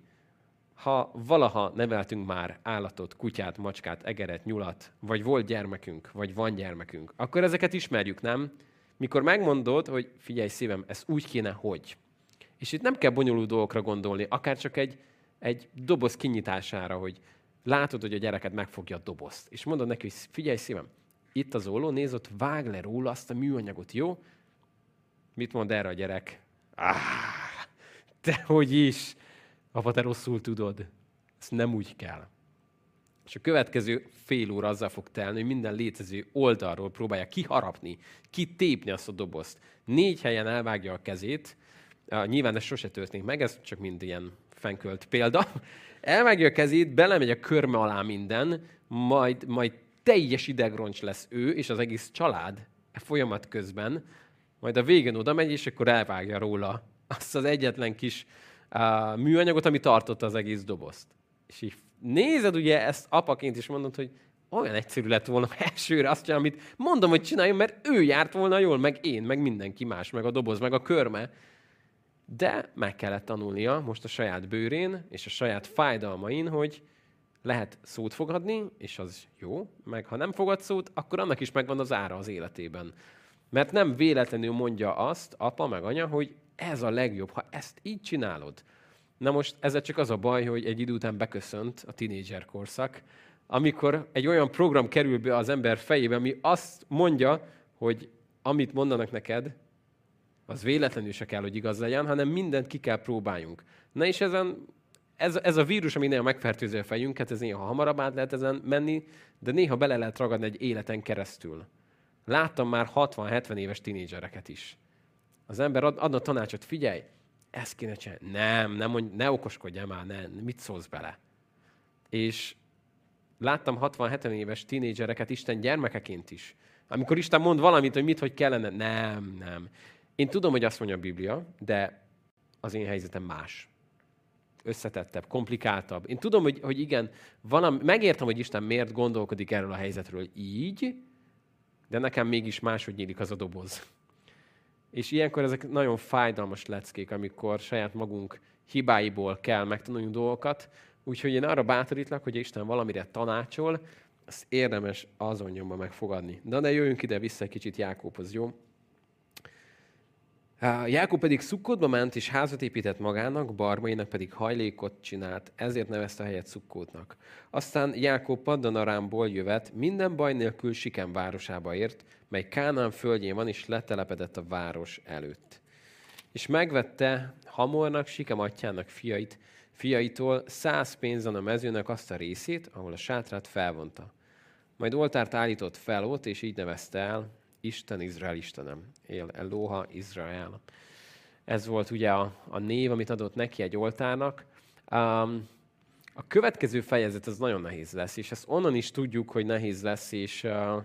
Ha valaha neveltünk már állatot, kutyát, macskát, egeret, nyulat, vagy volt gyermekünk, vagy van gyermekünk, akkor ezeket ismerjük, nem? Mikor megmondod, hogy figyelj szívem, ez úgy kéne, hogy. És itt nem kell bonyolult dolgokra gondolni, akár csak egy, egy doboz kinyitására, hogy látod, hogy a gyereket megfogja a dobozt, és mondod neki, hogy figyelj szívem, itt az olló, nézd, ott vág le róla azt a műanyagot, jó? Mit mond erre a gyerek? Ah, te hogy is? Apa, te rosszul tudod. Ezt nem úgy kell. És a következő fél óra azzal fog telni, hogy minden létező oldalról próbálja kiharapni, kitépni azt a dobozt. Négy helyen elvágja a kezét. Nyilván ez sose történik meg, ez csak mind ilyen fenkölt példa elvágja a kezét, belemegy a körme alá minden, majd, majd teljes idegroncs lesz ő és az egész család e folyamat közben, majd a végén oda megy, és akkor elvágja róla azt az egyetlen kis uh, műanyagot, ami tartotta az egész dobozt. És így nézed ugye ezt apaként is mondod, hogy olyan egyszerű lett volna elsőre azt csinálni, amit mondom, hogy csináljon, mert ő járt volna jól, meg én, meg mindenki más, meg a doboz, meg a körme de meg kellett tanulnia most a saját bőrén és a saját fájdalmain, hogy lehet szót fogadni, és az jó, meg ha nem fogad szót, akkor annak is megvan az ára az életében. Mert nem véletlenül mondja azt apa meg anya, hogy ez a legjobb, ha ezt így csinálod. Na most ez csak az a baj, hogy egy idő után beköszönt a tinédzser korszak, amikor egy olyan program kerül be az ember fejébe, ami azt mondja, hogy amit mondanak neked, az véletlenül se kell, hogy igaz legyen, hanem mindent ki kell próbáljunk. Na és ezen, ez, ez a vírus, ami néha megfertőzi a fejünket, ez néha hamarabb át lehet ezen menni, de néha bele lehet ragadni egy életen keresztül. Láttam már 60-70 éves tinédzsereket is. Az ember ad, adna tanácsot, figyelj, ezt kéne csinálni. Nem, nem mondj, ne okoskodj már, ne, mit szólsz bele? És láttam 60-70 éves tinédzsereket Isten gyermekeként is. Amikor Isten mond valamit, hogy mit, hogy kellene, nem, nem. Én tudom, hogy azt mondja a Biblia, de az én helyzetem más. Összetettebb, komplikáltabb. Én tudom, hogy, hogy igen, valami, megértem, hogy Isten miért gondolkodik erről a helyzetről így, de nekem mégis máshogy nyílik az a doboz. És ilyenkor ezek nagyon fájdalmas leckék, amikor saját magunk hibáiból kell megtanulni dolgokat. Úgyhogy én arra bátorítlak, hogy Isten valamire tanácsol, azt érdemes azon nyomban megfogadni. De ne jöjjünk ide vissza egy kicsit Jákobhoz, jó? Jákob pedig Szukkótba ment, és házat épített magának, barmainak pedig hajlékot csinált, ezért nevezte a helyet Szukkótnak. Aztán Jákob Paddanarámból jövet, minden baj nélkül Sikem városába ért, mely Kánán földjén van, és letelepedett a város előtt. És megvette Hamornak, Sikem atyának fiait, fiaitól száz pénzen a mezőnek azt a részét, ahol a sátrát felvonta. Majd oltárt állított fel ott, és így nevezte el, Isten Izrael Istenem. Él Eloha Izrael. Ez volt ugye a, a név, amit adott neki egy oltárnak. Um, a következő fejezet az nagyon nehéz lesz, és ezt onnan is tudjuk, hogy nehéz lesz, és, uh,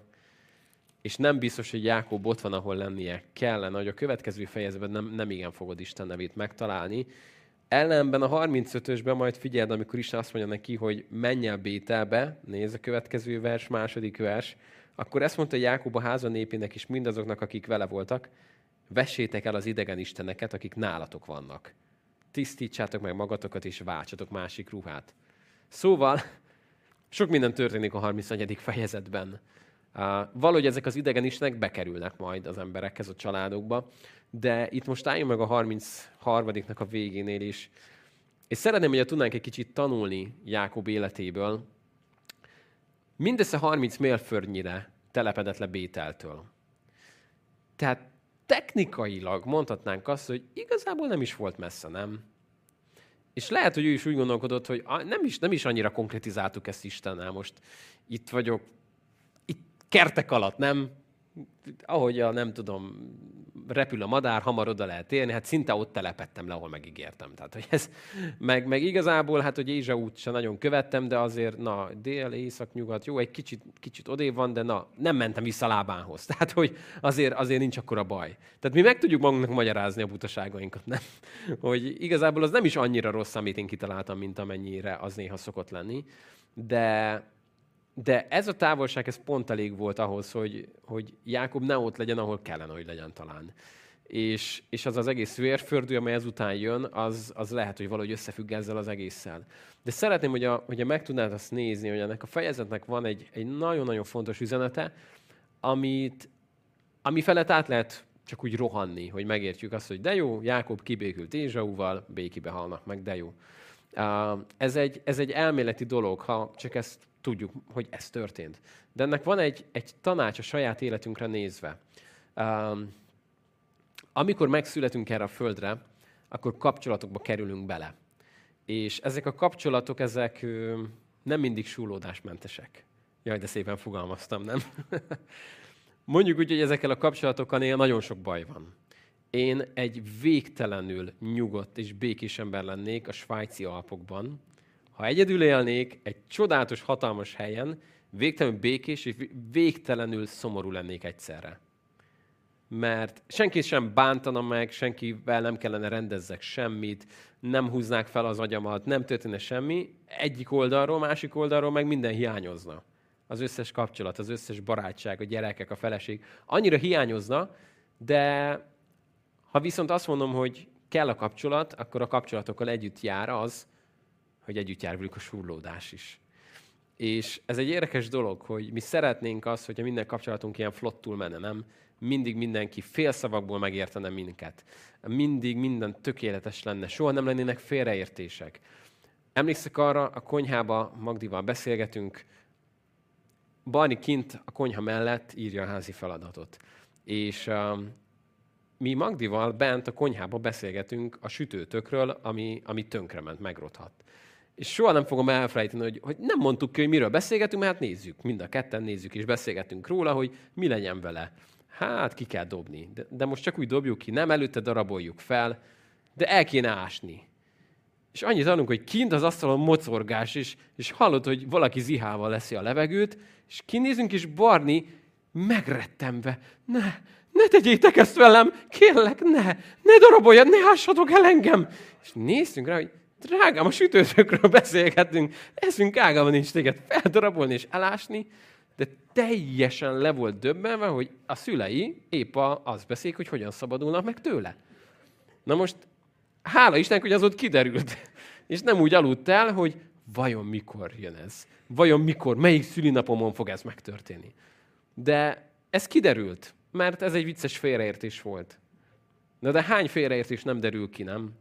és nem biztos, hogy Jákob ott van, ahol lennie kellene, hogy a következő fejezetben nem, nem igen fogod Isten nevét megtalálni. Ellenben a 35-ösben majd figyeld, amikor Isten azt mondja neki, hogy menj el Bételbe, nézd a következő vers, második vers, akkor ezt mondta Jákob a háza népének is mindazoknak, akik vele voltak, vessétek el az idegen isteneket, akik nálatok vannak. Tisztítsátok meg magatokat, és váltsatok másik ruhát. Szóval, sok minden történik a 34. fejezetben. Uh, valahogy ezek az idegen istenek bekerülnek majd az emberekhez, a családokba, de itt most álljunk meg a 33 a végénél is. És szeretném, hogy tudnánk egy kicsit tanulni Jákob életéből, mindössze 30 mérföldnyire telepedett le Bételtől. Tehát technikailag mondhatnánk azt, hogy igazából nem is volt messze, nem? És lehet, hogy ő is úgy gondolkodott, hogy nem is, nem is annyira konkretizáltuk ezt Istennel. Most itt vagyok, itt kertek alatt, nem? Ahogy a, nem tudom, repül a madár, hamar oda lehet élni, hát szinte ott telepettem le, ahol megígértem. Tehát, hogy ez, meg, meg igazából, hát, hogy Ézsa út sem nagyon követtem, de azért, na, dél, észak, nyugat, jó, egy kicsit, kicsit odébb van, de na, nem mentem vissza lábánhoz. Tehát, hogy azért, azért nincs akkora baj. Tehát mi meg tudjuk magunknak magyarázni a butaságainkat, nem? Hogy igazából az nem is annyira rossz, amit én kitaláltam, mint amennyire az néha szokott lenni. De, de ez a távolság, ez pont elég volt ahhoz, hogy, hogy Jákob ne ott legyen, ahol kellene, hogy legyen talán. És, és az az egész vérfördő, amely ezután jön, az, az lehet, hogy valahogy összefügg ezzel az egésszel. De szeretném, hogy a, hogyha meg tudnád azt nézni, hogy ennek a fejezetnek van egy, egy nagyon-nagyon fontos üzenete, amit, ami felett át lehet csak úgy rohanni, hogy megértjük azt, hogy de jó, Jákob kibékült Ézsauval, békibe halnak meg, de jó. Ez egy, ez egy elméleti dolog, ha csak ezt tudjuk, hogy ez történt. De ennek van egy, egy tanács a saját életünkre nézve. Um, amikor megszületünk erre a földre, akkor kapcsolatokba kerülünk bele. És ezek a kapcsolatok, ezek nem mindig súlódásmentesek. Jaj, de szépen fogalmaztam, nem? Mondjuk úgy, hogy ezekkel a kapcsolatokkal néha nagyon sok baj van. Én egy végtelenül nyugodt és békés ember lennék a svájci Alpokban, ha egyedül élnék egy csodálatos, hatalmas helyen, végtelenül békés és végtelenül szomorú lennék egyszerre. Mert senki sem bántana meg, senkivel nem kellene rendezzek semmit, nem húznák fel az agyamat, nem történne semmi. Egyik oldalról, másik oldalról meg minden hiányozna. Az összes kapcsolat, az összes barátság, a gyerekek, a feleség. Annyira hiányozna, de ha viszont azt mondom, hogy kell a kapcsolat, akkor a kapcsolatokkal együtt jár az, hogy együtt jár velük a surlódás is. És ez egy érdekes dolog, hogy mi szeretnénk azt, hogyha minden kapcsolatunk ilyen flottul menne, nem? Mindig mindenki félszavakból megértene minket. Mindig minden tökéletes lenne. Soha nem lennének félreértések. Emlékszek arra, a konyhába Magdival beszélgetünk, Barni kint a konyha mellett írja a házi feladatot. És um, mi Magdival bent a konyhába beszélgetünk a sütőtökről, ami, ami tönkrement, megrothat. És soha nem fogom elfelejteni, hogy, hogy nem mondtuk ki, hogy miről beszélgetünk, mert hát nézzük, mind a ketten nézzük, és beszélgetünk róla, hogy mi legyen vele. Hát ki kell dobni. De, de most csak úgy dobjuk ki, nem előtte daraboljuk fel, de el kéne ásni. És annyit adunk, hogy kint az asztalon mocorgás, és, és hallod, hogy valaki zihával leszi a levegőt, és kinézünk, és Barni megrettemve, ne, ne tegyétek ezt velem, kérlek, ne, ne daraboljad, ne ássatok el engem. És néztünk rá, hogy Drágám, a sütőtökről beszélgetünk, eszünk ágában nincs téged feldarabolni és elásni. de teljesen le volt döbbenve, hogy a szülei épp azt beszélik, hogy hogyan szabadulnak meg tőle. Na most, hála Istennek, hogy az ott kiderült. És nem úgy aludt el, hogy vajon mikor jön ez? Vajon mikor, melyik szülinapomon fog ez megtörténni? De ez kiderült, mert ez egy vicces félreértés volt. Na de hány félreértés nem derül ki, nem?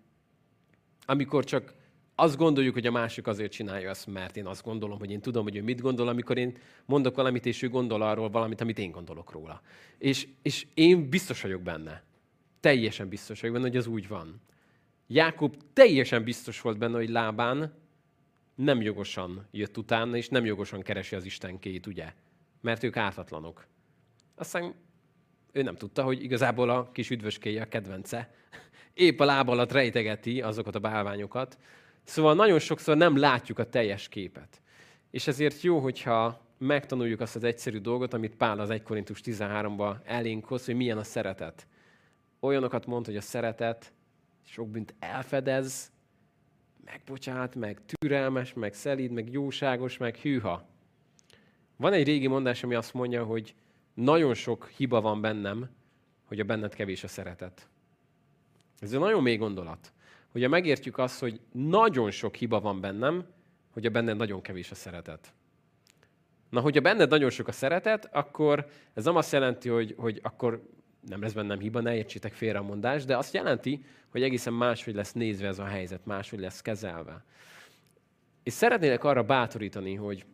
Amikor csak azt gondoljuk, hogy a másik azért csinálja ezt, mert én azt gondolom, hogy én tudom, hogy ő mit gondol, amikor én mondok valamit, és ő gondol arról valamit, amit én gondolok róla. És, és én biztos vagyok benne. Teljesen biztos vagyok benne, hogy ez úgy van. Jákob teljesen biztos volt benne, hogy lábán nem jogosan jött utána, és nem jogosan keresi az istenkét, ugye? Mert ők ártatlanok. Aztán ő nem tudta, hogy igazából a kis üdvöskéje a kedvence. Épp a láb alatt rejtegeti azokat a bálványokat. Szóval nagyon sokszor nem látjuk a teljes képet. És ezért jó, hogyha megtanuljuk azt az egyszerű dolgot, amit Pál az 1 Korintus 13-ba elénk hoz, hogy milyen a szeretet. Olyanokat mond, hogy a szeretet sok bűnt elfedez, megbocsát, meg türelmes, meg szelíd, meg jóságos, meg hűha. Van egy régi mondás, ami azt mondja, hogy nagyon sok hiba van bennem, hogy a benned kevés a szeretet. Ez egy nagyon mély gondolat. Hogyha megértjük azt, hogy nagyon sok hiba van bennem, hogy a benned nagyon kevés a szeretet. Na, hogyha benned nagyon sok a szeretet, akkor ez nem azt jelenti, hogy, hogy akkor nem lesz bennem hiba, ne értsétek félre a mondást, de azt jelenti, hogy egészen máshogy lesz nézve ez a helyzet, máshogy lesz kezelve. És szeretnélek arra bátorítani, hogy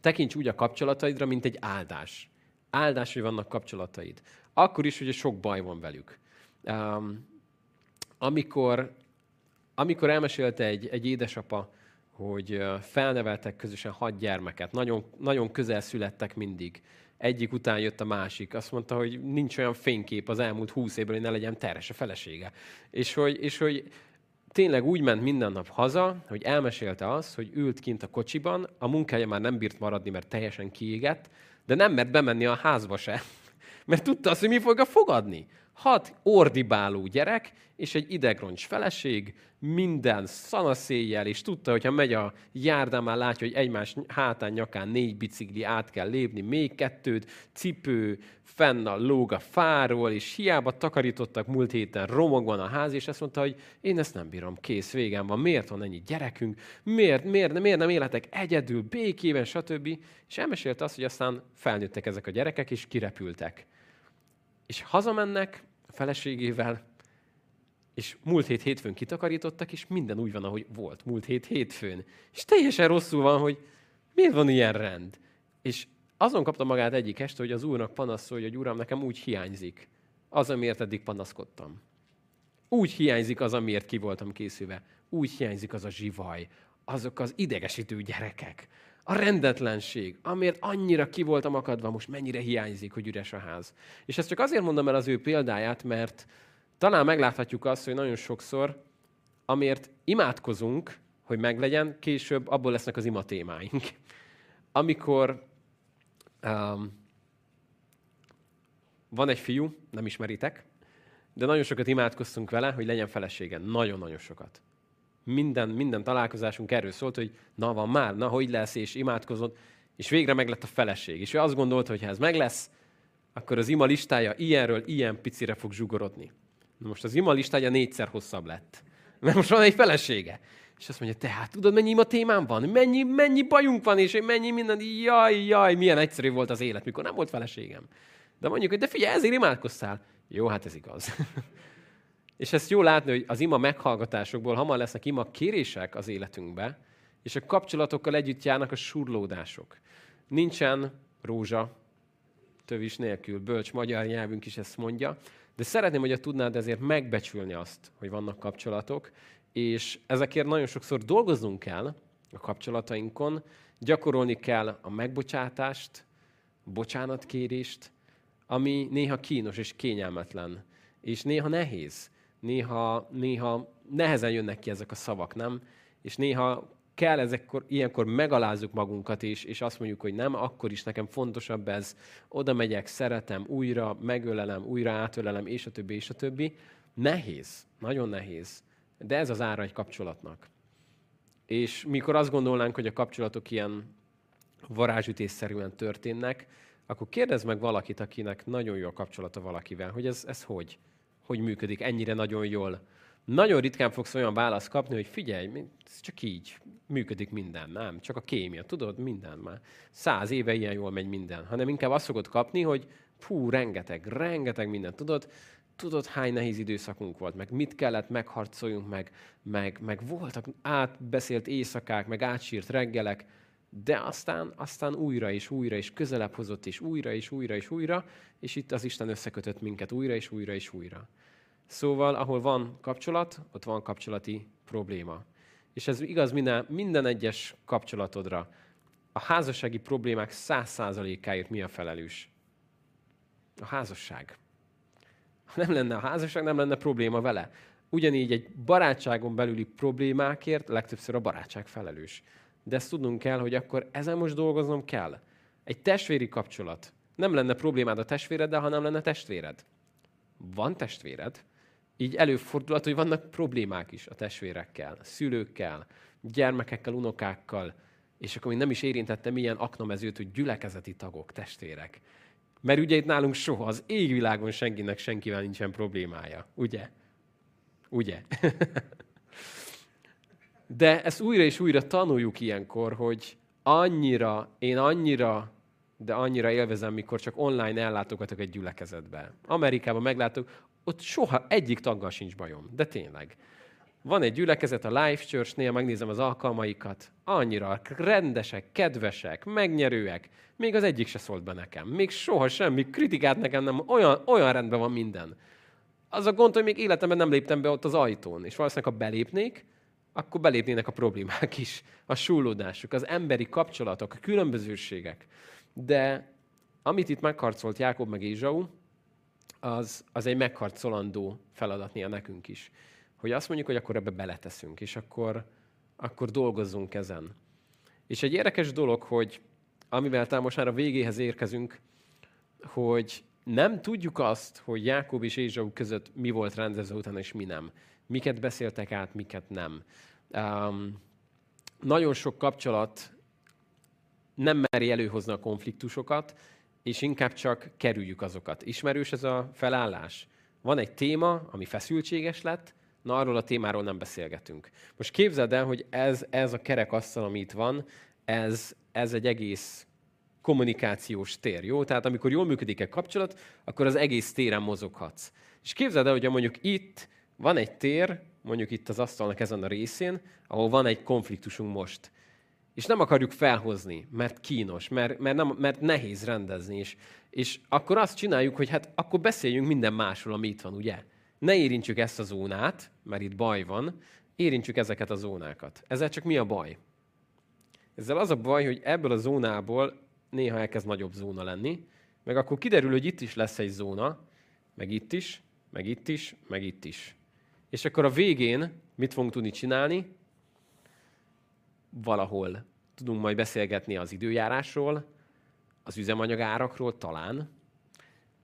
tekints úgy a kapcsolataidra, mint egy áldás. Áldás, hogy vannak kapcsolataid. Akkor is, hogy sok baj van velük. Um, amikor, amikor elmesélte egy, egy édesapa, hogy felneveltek közösen hat gyermeket, nagyon, nagyon közel születtek mindig, egyik után jött a másik. Azt mondta, hogy nincs olyan fénykép az elmúlt húsz évből, hogy ne legyen terhes a felesége. És hogy, és hogy tényleg úgy ment minden nap haza, hogy elmesélte azt, hogy ült kint a kocsiban, a munkája már nem bírt maradni, mert teljesen kiégett, de nem mert bemenni a házba se, mert tudta azt, hogy mi fogja fogadni hat ordibáló gyerek, és egy idegroncs feleség, minden szanaszéjjel, és tudta, hogyha megy a járdán, már látja, hogy egymás hátán, nyakán négy bicikli át kell lépni, még kettőt, cipő, fenn a lóg a fáról, és hiába takarítottak múlt héten romokban a ház, és azt mondta, hogy én ezt nem bírom, kész, végem van, miért van ennyi gyerekünk, miért, miért, miért nem életek egyedül, békében, stb. És elmesélte azt, hogy aztán felnőttek ezek a gyerekek, és kirepültek. És hazamennek, feleségével, és múlt hét hétfőn kitakarítottak, és minden úgy van, ahogy volt múlt hét hétfőn. És teljesen rosszul van, hogy miért van ilyen rend. És azon kapta magát egyik este, hogy az úrnak panaszolja, hogy uram, nekem úgy hiányzik az, amiért eddig panaszkodtam. Úgy hiányzik az, amiért ki voltam készülve. Úgy hiányzik az a zsivaj, azok az idegesítő gyerekek, a rendetlenség, amiért annyira ki voltam akadva, most mennyire hiányzik, hogy üres a ház. És ezt csak azért mondom el az ő példáját, mert talán megláthatjuk azt, hogy nagyon sokszor, amiért imádkozunk, hogy meglegyen, később abból lesznek az ima témáink. Amikor um, van egy fiú, nem ismeritek, de nagyon sokat imádkoztunk vele, hogy legyen felesége. Nagyon-nagyon sokat minden, minden találkozásunk erről szólt, hogy na van már, na hogy lesz, és imádkozott, és végre meg lett a feleség. És ő azt gondolta, hogy ha ez meg lesz, akkor az ima listája ilyenről ilyen picire fog zsugorodni. Na most az ima listája négyszer hosszabb lett. Mert most van egy felesége. És azt mondja, tehát tudod, mennyi ima témám van? Mennyi, mennyi bajunk van, és mennyi minden, jaj, jaj, milyen egyszerű volt az élet, mikor nem volt feleségem. De mondjuk, hogy de figyelj, ezért imádkoztál. Jó, hát ez igaz. És ezt jó látni, hogy az ima meghallgatásokból hamar lesznek ima kérések az életünkbe, és a kapcsolatokkal együtt járnak a surlódások. Nincsen rózsa, tövis nélkül, bölcs magyar nyelvünk is ezt mondja, de szeretném, hogy tudnád ezért megbecsülni azt, hogy vannak kapcsolatok, és ezekért nagyon sokszor dolgoznunk kell a kapcsolatainkon, gyakorolni kell a megbocsátást, bocsánatkérést, ami néha kínos és kényelmetlen, és néha nehéz néha, néha nehezen jönnek ki ezek a szavak, nem? És néha kell ezekkor, ilyenkor megalázzuk magunkat, és, és azt mondjuk, hogy nem, akkor is nekem fontosabb ez, oda megyek, szeretem, újra megölelem, újra átölelem, és a többi, és a többi. Nehéz, nagyon nehéz. De ez az ára egy kapcsolatnak. És mikor azt gondolnánk, hogy a kapcsolatok ilyen varázsütésszerűen történnek, akkor kérdezz meg valakit, akinek nagyon jó a kapcsolata valakivel, hogy ez, ez hogy, hogy működik ennyire nagyon jól. Nagyon ritkán fogsz olyan választ kapni, hogy figyelj, ez csak így működik minden, nem? Csak a kémia, tudod, minden már. Száz éve ilyen jól megy minden. Hanem inkább azt fogod kapni, hogy fú, rengeteg, rengeteg minden. Tudod, tudod, hány nehéz időszakunk volt, meg mit kellett, megharcoljunk, meg, meg, meg voltak átbeszélt éjszakák, meg átsírt reggelek, de aztán, aztán újra és újra és közelebb hozott, és újra és újra és újra, és itt az Isten összekötött minket újra és újra és újra. Szóval, ahol van kapcsolat, ott van kapcsolati probléma. És ez igaz minden, minden egyes kapcsolatodra. A házassági problémák száz százalékáért mi a felelős? A házasság. Ha nem lenne a házasság, nem lenne probléma vele. Ugyanígy egy barátságon belüli problémákért legtöbbször a barátság felelős. De ezt tudnunk kell, hogy akkor ezen most dolgoznom kell. Egy testvéri kapcsolat. Nem lenne problémád a testvéreddel, ha nem lenne testvéred. Van testvéred, így előfordulhat, hogy vannak problémák is a testvérekkel, szülőkkel, gyermekekkel, unokákkal, és akkor még nem is érintettem ilyen aknamezőt, hogy gyülekezeti tagok, testvérek. Mert ugye itt nálunk soha, az égvilágon senkinek senkivel nincsen problémája. Ugye? Ugye? De ezt újra és újra tanuljuk ilyenkor, hogy annyira, én annyira, de annyira élvezem, mikor csak online ellátogatok egy gyülekezetbe. Amerikában meglátok, ott soha egyik taggal sincs bajom, de tényleg. Van egy gyülekezet a Life Church-nél, megnézem az alkalmaikat, annyira rendesek, kedvesek, megnyerőek, még az egyik se szólt be nekem. Még soha semmi kritikát nekem nem, olyan, olyan rendben van minden. Az a gond, hogy még életemben nem léptem be ott az ajtón, és valószínűleg, ha belépnék, akkor belépnének a problémák is, a súlódásuk, az emberi kapcsolatok, a különbözőségek. De amit itt megharcolt Jákob meg Ézsau, az, az egy megharcolandó feladatnia nekünk is. Hogy azt mondjuk, hogy akkor ebbe beleteszünk, és akkor, akkor dolgozzunk ezen. És egy érdekes dolog, hogy amivel talán most már a végéhez érkezünk, hogy nem tudjuk azt, hogy Jákob és Ézsau között mi volt rendezve utána, és mi nem. Miket beszéltek át, miket nem. Um, nagyon sok kapcsolat nem meri előhozni a konfliktusokat, és inkább csak kerüljük azokat. Ismerős ez a felállás? Van egy téma, ami feszültséges lett, na arról a témáról nem beszélgetünk. Most képzeld el, hogy ez, ez a kerekasztal, ami itt van, ez, ez egy egész kommunikációs tér, jó? Tehát amikor jól működik egy kapcsolat, akkor az egész téren mozoghatsz. És képzeld el, hogy mondjuk itt van egy tér, mondjuk itt az asztalnak ezen a részén, ahol van egy konfliktusunk most és nem akarjuk felhozni, mert kínos, mert, mert, nem, mert nehéz rendezni. És, és akkor azt csináljuk, hogy hát akkor beszéljünk minden másról, ami itt van, ugye? Ne érintsük ezt a zónát, mert itt baj van, érintsük ezeket a zónákat. Ezzel csak mi a baj? Ezzel az a baj, hogy ebből a zónából néha elkezd nagyobb zóna lenni, meg akkor kiderül, hogy itt is lesz egy zóna, meg itt is, meg itt is, meg itt is. És akkor a végén mit fogunk tudni csinálni? valahol tudunk majd beszélgetni az időjárásról, az üzemanyagárakról talán,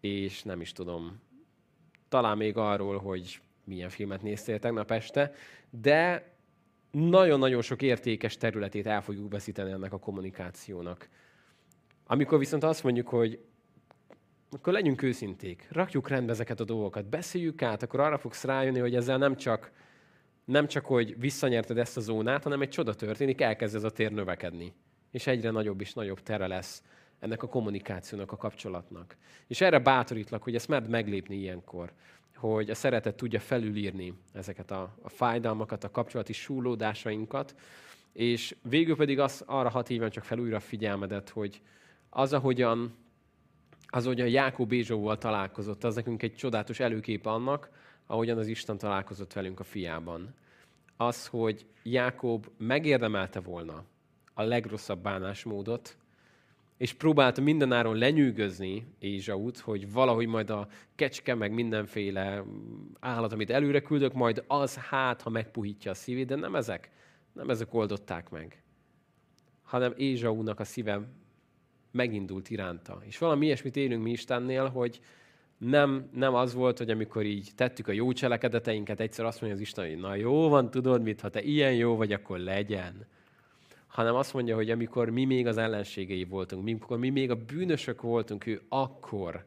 és nem is tudom, talán még arról, hogy milyen filmet néztél tegnap este, de nagyon-nagyon sok értékes területét el fogjuk veszíteni ennek a kommunikációnak. Amikor viszont azt mondjuk, hogy akkor legyünk őszinték, rakjuk rendbe ezeket a dolgokat, beszéljük át, akkor arra fogsz rájönni, hogy ezzel nem csak nem csak, hogy visszanyerted ezt a zónát, hanem egy csoda történik, elkezd ez a tér növekedni. És egyre nagyobb és nagyobb tere lesz ennek a kommunikációnak, a kapcsolatnak. És erre bátorítlak, hogy ezt merd meglépni ilyenkor, hogy a szeretet tudja felülírni ezeket a, a fájdalmakat, a kapcsolati súlódásainkat, és végül pedig az, arra hat éven csak fel újra figyelmedet, hogy az, ahogyan, az, ahogyan Jákob Bézsóval találkozott, az nekünk egy csodálatos előkép annak, ahogyan az Isten találkozott velünk a fiában. Az, hogy Jákob megérdemelte volna a legrosszabb bánásmódot, és próbálta mindenáron lenyűgözni Ézsaut, hogy valahogy majd a kecske, meg mindenféle állat, amit előre küldök, majd az hát, ha megpuhítja a szívét, de nem ezek, nem ezek oldották meg, hanem Ézsaunak a szíve megindult iránta. És valami ilyesmit élünk mi Istennél, hogy, nem, nem az volt, hogy amikor így tettük a jó cselekedeteinket, egyszer azt mondja az Isten, hogy na jó van, tudod mit, ha te ilyen jó vagy, akkor legyen. hanem azt mondja, hogy amikor mi még az ellenségei voltunk, amikor mi még a bűnösök voltunk, ő akkor,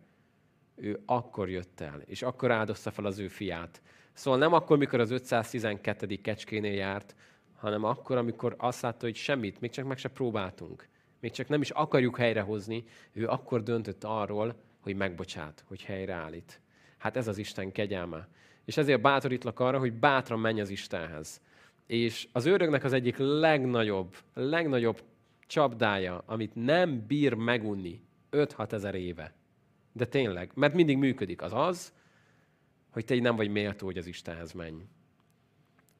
ő akkor jött el, és akkor áldozta fel az ő fiát. Szóval nem akkor, mikor az 512. kecskénél járt, hanem akkor, amikor azt látta, hogy semmit, még csak meg se próbáltunk. Még csak nem is akarjuk helyrehozni, ő akkor döntött arról, hogy megbocsát, hogy helyreállít. Hát ez az Isten kegyelme. És ezért bátorítlak arra, hogy bátran menj az Istenhez. És az ördögnek az egyik legnagyobb, legnagyobb csapdája, amit nem bír megunni 5-6 ezer éve. De tényleg, mert mindig működik, az az, hogy te így nem vagy méltó, hogy az Istenhez menj.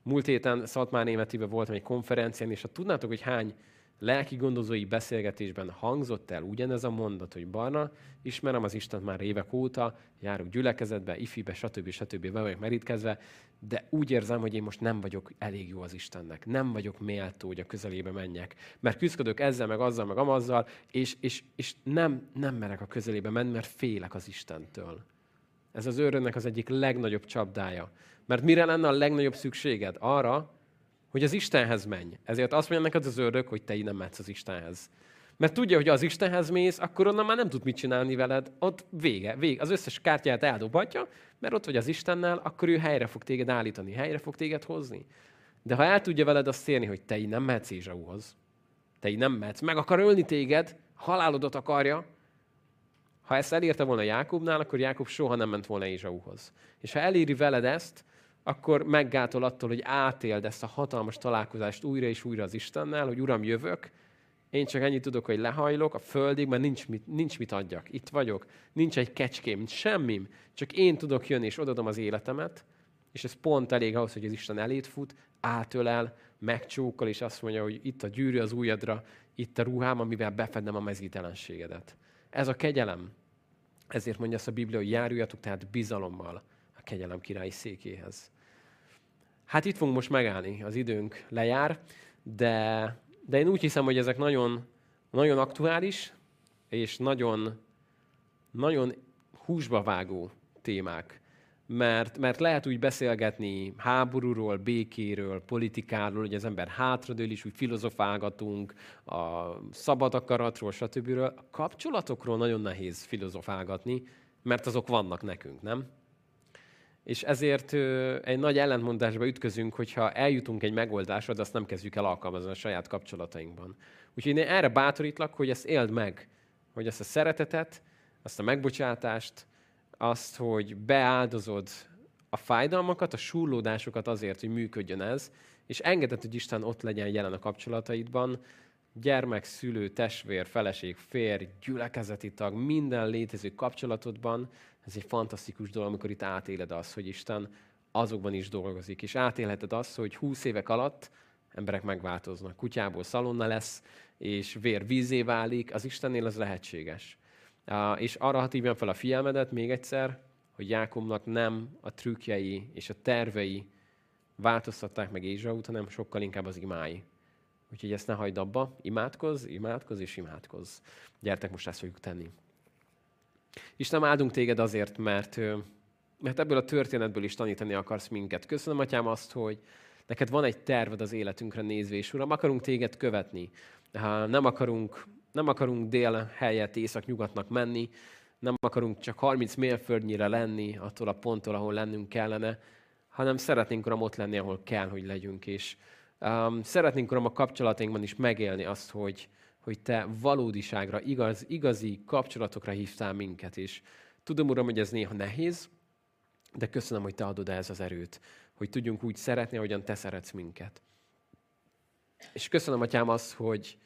Múlt héten Szatmár Németiben voltam egy konferencián, és ha tudnátok, hogy hány lelki gondozói beszélgetésben hangzott el ugyanez a mondat, hogy Barna, ismerem az Istent már évek óta, járok gyülekezetbe, ifibe, stb. stb. be vagyok merítkezve, de úgy érzem, hogy én most nem vagyok elég jó az Istennek. Nem vagyok méltó, hogy a közelébe menjek. Mert küzdök ezzel, meg azzal, meg amazzal, és, és, és nem, nem merek a közelébe menni, mert félek az Istentől. Ez az őrönnek az egyik legnagyobb csapdája. Mert mire lenne a legnagyobb szükséged? Arra, hogy az Istenhez menj. Ezért azt mondja neked az ördög, hogy te nem mehetsz az Istenhez. Mert tudja, hogy az Istenhez mész, akkor onnan már nem tud mit csinálni veled. Ott vége, vége. Az összes kártyát eldobhatja, mert ott vagy az Istennel, akkor ő helyre fog téged állítani, helyre fog téged hozni. De ha el tudja veled azt érni, hogy te így nem mehetsz Ézsauhoz, te így nem mehetsz, meg akar ölni téged, halálodat akarja, ha ezt elérte volna Jákobnál, akkor Jákob soha nem ment volna Ézsauhoz. És ha eléri veled ezt, akkor meggátol attól, hogy átéld ezt a hatalmas találkozást újra és újra az Istennel, hogy Uram, jövök, én csak ennyit tudok, hogy lehajlok a földig, mert nincs mit, nincs mit adjak. Itt vagyok, nincs egy kecském, semmim. Csak én tudok jönni, és odadom az életemet, és ez pont elég ahhoz, hogy az Isten elét fut, átölel, megcsókol, és azt mondja, hogy itt a gyűrű az ujjadra, itt a ruhám, amivel befednem a mezítelenségedet. Ez a kegyelem. Ezért mondja azt a Biblia, hogy járuljatok tehát bizalommal a kegyelem királyi székéhez. Hát itt fogunk most megállni, az időnk lejár, de, de én úgy hiszem, hogy ezek nagyon, nagyon aktuális, és nagyon, nagyon húsba vágó témák. Mert, mert lehet úgy beszélgetni háborúról, békéről, politikáról, hogy az ember hátradől is, úgy filozofálgatunk, a szabad akaratról, stb. A kapcsolatokról nagyon nehéz filozofálgatni, mert azok vannak nekünk, nem? És ezért egy nagy ellentmondásba ütközünk, hogyha eljutunk egy megoldásra, de azt nem kezdjük el alkalmazni a saját kapcsolatainkban. Úgyhogy én erre bátorítlak, hogy ezt éld meg, hogy ezt a szeretetet, azt a megbocsátást, azt, hogy beáldozod a fájdalmakat, a súrlódásokat azért, hogy működjön ez, és engedett, hogy Isten ott legyen jelen a kapcsolataidban, gyermek, szülő, testvér, feleség, férj, gyülekezeti tag, minden létező kapcsolatodban, ez egy fantasztikus dolog, amikor itt átéled azt, hogy Isten azokban is dolgozik. És átélheted azt, hogy húsz évek alatt emberek megváltoznak. Kutyából szalonna lesz, és vér vízé válik, az Istennél az lehetséges. És arra hívjam fel a figyelmedet még egyszer, hogy Jákomnak nem a trükkjei és a tervei változtatták meg Ézsaut, hanem sokkal inkább az imái. Úgyhogy ezt ne hagyd abba, imádkozz, imádkozz és imádkozz. Gyertek, most ezt fogjuk tenni. Isten, áldunk téged azért, mert, mert ebből a történetből is tanítani akarsz minket. Köszönöm, Atyám, azt, hogy neked van egy terved az életünkre nézve, és Uram, akarunk téged követni. Nem akarunk, nem akarunk dél helyett észak-nyugatnak menni, nem akarunk csak 30 mérföldnyire lenni attól a ponttól, ahol lennünk kellene, hanem szeretnénk, Uram, ott lenni, ahol kell, hogy legyünk. És um, szeretnénk, Uram, a kapcsolatainkban is megélni azt, hogy, hogy te valódiságra, igaz, igazi kapcsolatokra hívtál minket, és tudom, Uram, hogy ez néha nehéz, de köszönöm, hogy te adod ez az erőt, hogy tudjunk úgy szeretni, ahogyan te szeretsz minket. És köszönöm, Atyám, azt, hogy,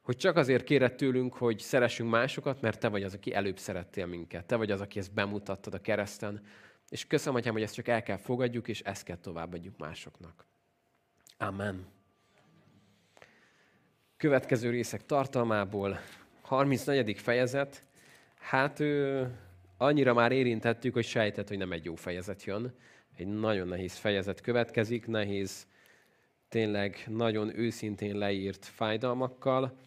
hogy csak azért kéred tőlünk, hogy szeressünk másokat, mert te vagy az, aki előbb szerettél minket. Te vagy az, aki ezt bemutattad a kereszten. És köszönöm, Atyám, hogy ezt csak el kell fogadjuk, és ezt kell továbbadjuk másoknak. Amen következő részek tartalmából. 34. fejezet. Hát ő, annyira már érintettük, hogy sejtett, hogy nem egy jó fejezet jön. Egy nagyon nehéz fejezet következik, nehéz, tényleg nagyon őszintén leírt fájdalmakkal.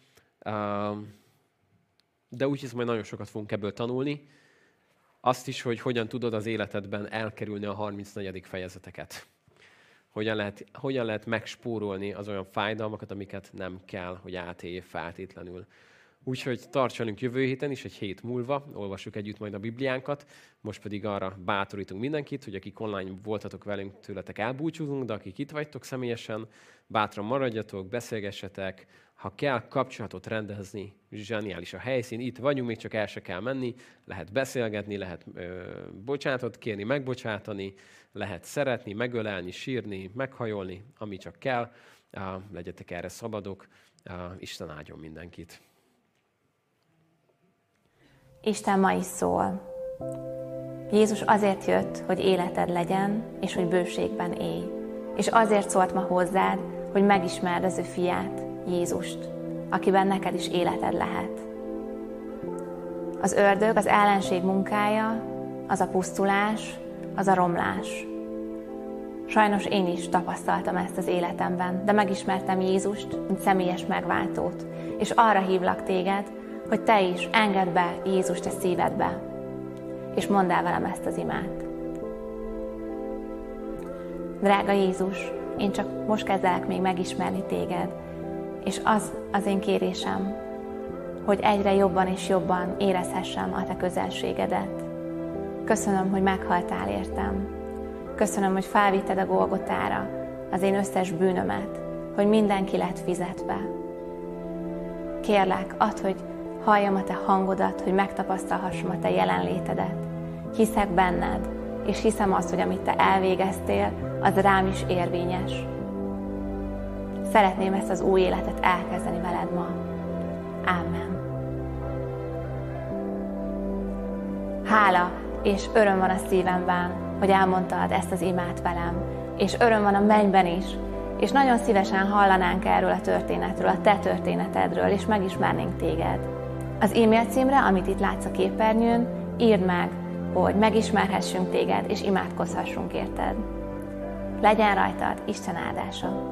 De úgy hiszem, hogy nagyon sokat fogunk ebből tanulni. Azt is, hogy hogyan tudod az életedben elkerülni a 34. fejezeteket. Hogyan lehet, hogyan lehet megspórolni az olyan fájdalmakat, amiket nem kell, hogy átélj feltétlenül. Úgyhogy tartsanunk jövő héten is, egy hét múlva, olvassuk együtt majd a Bibliánkat. Most pedig arra bátorítunk mindenkit, hogy akik online voltatok velünk, tőletek elbúcsúzunk, de akik itt vagytok személyesen, bátran maradjatok, beszélgessetek, ha kell kapcsolatot rendezni, zseniális a helyszín, itt vagyunk, még csak el se kell menni, lehet beszélgetni, lehet ö, bocsánatot kérni, megbocsátani, lehet szeretni, megölelni, sírni, meghajolni, ami csak kell. Uh, legyetek erre szabadok. Uh, Isten áldjon mindenkit. Isten ma is szól. Jézus azért jött, hogy életed legyen, és hogy bőségben élj. És azért szólt ma hozzád, hogy megismerd az ő fiát, Jézust, akiben neked is életed lehet. Az ördög, az ellenség munkája, az a pusztulás, az a romlás. Sajnos én is tapasztaltam ezt az életemben, de megismertem Jézust, mint személyes megváltót, és arra hívlak téged, hogy te is engedd be Jézust a szívedbe, és mondd el velem ezt az imát. Drága Jézus, én csak most kezdek még megismerni téged, és az az én kérésem, hogy egyre jobban és jobban érezhessem a te közelségedet. Köszönöm, hogy meghaltál értem. Köszönöm, hogy felvitted a Golgotára az én összes bűnömet, hogy mindenki lett fizetve. Kérlek, add, hogy halljam a te hangodat, hogy megtapasztalhassam a te jelenlétedet. Hiszek benned, és hiszem azt, hogy amit te elvégeztél, az rám is érvényes. Szeretném ezt az új életet elkezdeni veled ma. Amen. Hála és öröm van a szívemben, hogy elmondtad ezt az imát velem, és öröm van a mennyben is, és nagyon szívesen hallanánk erről a történetről, a te történetedről, és megismernénk téged. Az e-mail címre, amit itt látsz a képernyőn, írd meg, hogy megismerhessünk téged, és imádkozhassunk érted. Legyen rajtad Isten áldása!